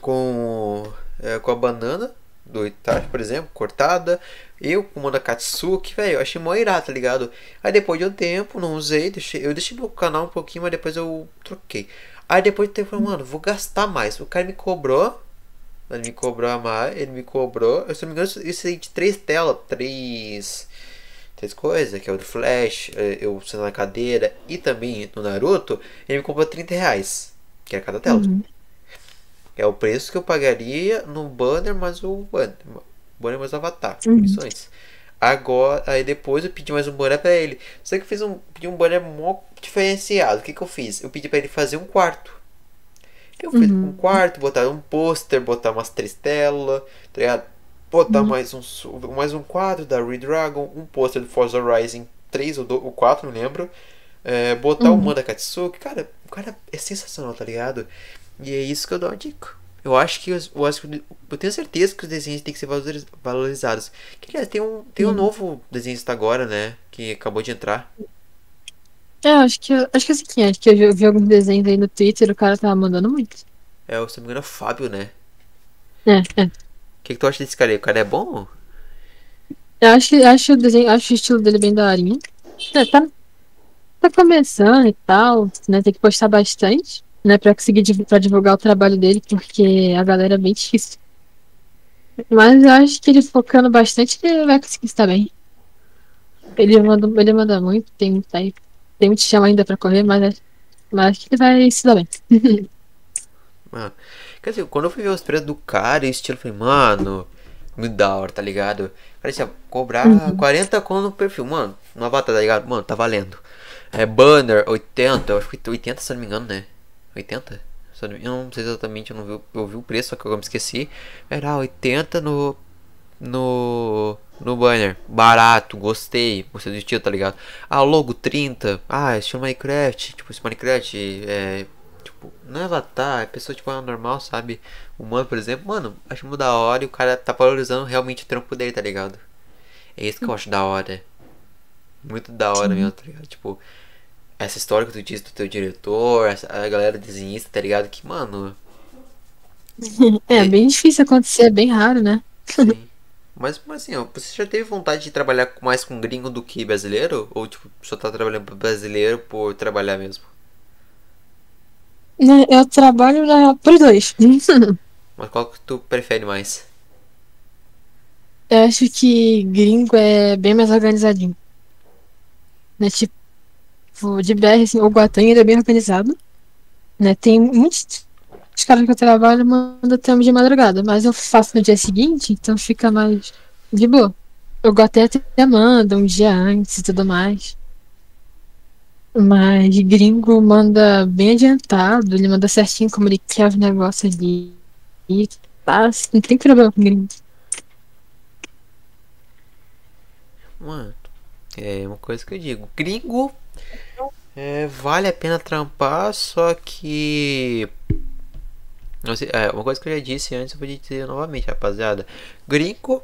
com é, com a banana do Itachi, por exemplo, cortada, eu com da Katsuki, velho, eu achei mó irado, tá ligado? Aí depois de um tempo, não usei, deixei, eu deixei no canal um pouquinho, mas depois eu troquei. Aí depois de tempo, eu falei, mano, vou gastar mais. O cara me cobrou, ele me cobrou a mais, ele me cobrou, eu se não me engano, isso aí de três telas, três, três coisas, que é o do Flash, eh, eu sendo na cadeira e também no Naruto, ele me cobrou 30 reais, que era cada tela. Uhum. É o preço que eu pagaria no banner mais o banner. Banner mais o avatar. Uhum. Agora, aí depois eu pedi mais um banner pra ele. Só que eu fiz um, pedi um banner mó diferenciado. O que, que eu fiz? Eu pedi pra ele fazer um quarto. Eu fiz Uhum. um quarto, botar um pôster, botar umas três telas, tá ligado? Botar Uhum. mais, um, mais um quadro da Redragon, um pôster do Forza Rising 3 ou, do, ou 4, não lembro. É, botar Uhum. o Manda Katsuki. Cara, o cara é sensacional, tá ligado? E é isso que eu dou uma dica. Eu acho que os- eu, acho eu tenho certeza que os desenhos têm que ser valoriz- valorizados. Que aliás, tem um, tem um novo desenhista agora, né? Que acabou de entrar. É, acho que, acho que assim, acho que eu vi, vi alguns desenhos aí no Twitter o cara tava mandando muito. É, se não me engano, é o Fábio, né? É, é. O que, que tu acha desse cara aí? O cara é bom? Eu acho, acho o desenho, acho o estilo dele bem daorinha. É, tá, tá começando e tal, né? Tem que postar bastante, né? Pra conseguir pra divulgar o trabalho dele, porque a galera é bem difícil. Mas eu acho que ele focando bastante, ele vai conseguir estar bem. Ele manda, ele manda muito, tem, aí, tem muito chão ainda pra correr, mas, é- mas acho que ele vai se dar bem. Mano. Quer dizer, quando eu fui ver os preços do cara e o estilo, eu falei, mano, muito da hora, tá ligado? Parecia cobrar Uhum. 40 conto no perfil, mano. No avatar, tá ligado? Mano, tá valendo. É banner, 80, eu acho que foi 80 se não me engano, né? 80? Se eu, não, sei exatamente, eu não vi, eu vi o preço, só que eu me esqueci. Era 80 no. no no banner. Barato, gostei, do estilo, tá ligado? Ah, logo 30. Ah, estilo Minecraft. Tipo, esse Minecraft é. Tipo, não é avatar, é pessoa tipo normal, sabe? Humano, por exemplo. Mano, acho muito da hora e o cara tá valorizando realmente o trampo dele, tá ligado? É isso que eu acho da hora. Muito da hora mesmo, tá ligado? Tipo, essa história que tu disse do teu diretor, essa, a galera desenhista, tá ligado? Que, mano. É, é bem difícil acontecer, é bem raro, né? Sim. Mas, mas assim, ó, você já teve vontade de trabalhar mais com gringo do que brasileiro? Ou tipo, só tá trabalhando pro brasileiro por trabalhar mesmo? Né, eu trabalho na, por dois. mas qual que tu prefere mais? Eu acho que gringo é bem mais organizadinho. Né, tipo, de BR, assim, o Guatan ele é bem organizado. Né, tem muitos os caras que eu trabalho mandam tempo de madrugada, mas eu faço no dia seguinte, então fica mais de boa. Eu até até manda um dia antes e tudo mais. Mas gringo manda bem adiantado, ele manda certinho como ele quer os negócios ali. E tá, não tem problema com gringo. Mano, é uma coisa que eu digo. Gringo é, vale a pena trampar, só que Sei, é, uma coisa que eu já disse antes, eu vou dizer novamente, rapaziada. Gringo,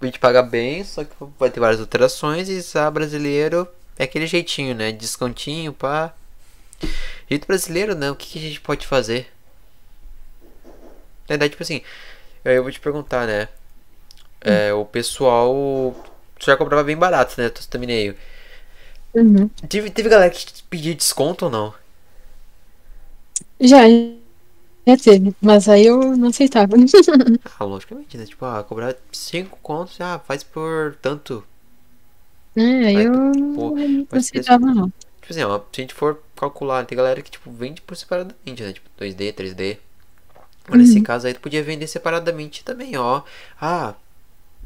a gente paga bem, só que vai ter várias alterações. E sa brasileiro é aquele jeitinho, né? Descontinho, pá. Jeito brasileiro, né? O que, que a gente pode fazer? Na verdade, tipo assim, eu vou te perguntar, né? É, o pessoal já comprava bem barato, né? Tô terminei. Uhum. Teve, teve galera que pediu desconto ou não? Já, já teve, mas aí eu não aceitava. ah, logicamente, né? Tipo, ah, cobrar 5 contos, ah, faz por tanto. É, aí eu pô, não aceitava não. Tipo assim, ó, se a gente for calcular, tem galera que, tipo, vende por separadamente, né? Tipo, 2D, 3D. Mas uhum. nesse caso aí, tu podia vender separadamente também, ó. Ah,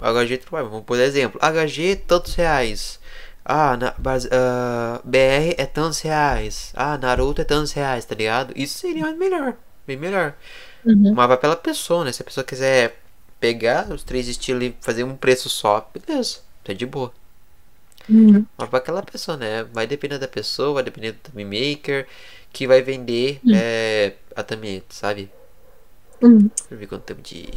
HG, tipo, vamos por exemplo, HG tantos reais. Ah, na, uh, ah, BR é tantos reais. Ah, Naruto é tantos reais, tá ligado? Isso seria melhor bem melhor. Uhum. Mas vai pela pessoa, né? Se a pessoa quiser pegar os três estilos e fazer um preço só, beleza, tá de boa. Uhum. Mas pra aquela pessoa, né? Vai depender da pessoa, vai depender do thumb maker que vai vender uhum. é, a thumb, sabe? Uhum. Deixa eu ver quanto tempo de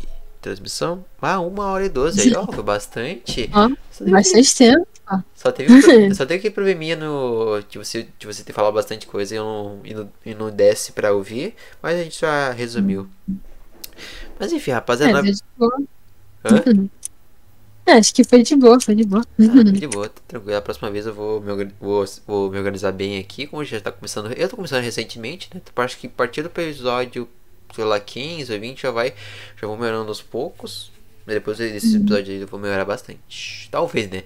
transmissão. Ah, uma hora e doze aí, ó, foi bastante. Ó, bastante tempo. Só teve, só teve que probleminha no. De você, de você ter falado bastante coisa e não, e não, e não desce pra ouvir, mas a gente já resumiu. Mas enfim, rapaziada. É, de boa. Hã? É, acho que foi de boa, foi de boa. Ah, de boa, tá tranquilo. A próxima vez eu vou me, vou, vou me organizar bem aqui, como já tá começando. Eu tô começando recentemente, né? Então, acho que a partir do episódio, sei lá, 15 ou 20 já vai. Já vou melhorando aos poucos. Depois desse uhum. episódio aí eu vou melhorar bastante. Talvez, né?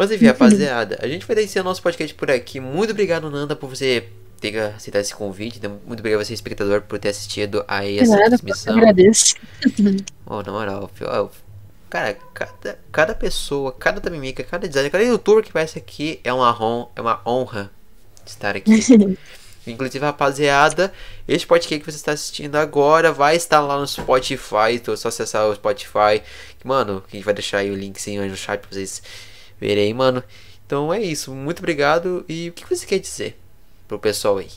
Uhum. Mas enfim, rapaziada, a gente vai o nosso podcast por aqui. Muito obrigado, Nanda, por você ter aceitado esse convite. Muito obrigado a você, espectador, por ter assistido a essa Nada, transmissão. Eu agradeço. Oh, na moral, cara, cada, cada pessoa, cada tamimica, cada designer, cada youtuber que vai aqui é uma, hon é uma honra estar aqui. Inclusive, rapaziada, este podcast que você está assistindo agora vai estar lá no Spotify. Então é só acessar o Spotify. Mano, a gente vai deixar aí o linkzinho aí no chat pra vocês verei, mano. Então é isso. Muito obrigado. E o que você quer dizer pro pessoal aí?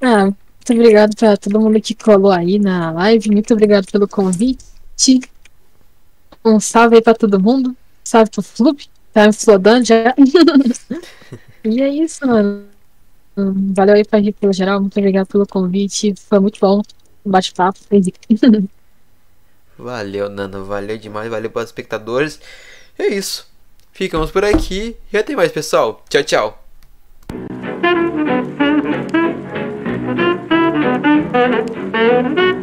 Ah, muito obrigado pra todo mundo que colou aí na live. Muito obrigado pelo convite. Um salve aí pra todo mundo. Salve pro Flup. Tá me flodando já. e é isso, mano. Valeu aí pra pelo geral. Muito obrigado pelo convite. Foi muito bom. Bate-papo. Valeu, Nando. Valeu demais. Valeu para os espectadores é isso. Ficamos por aqui e até mais, pessoal. Tchau, tchau. Thank you.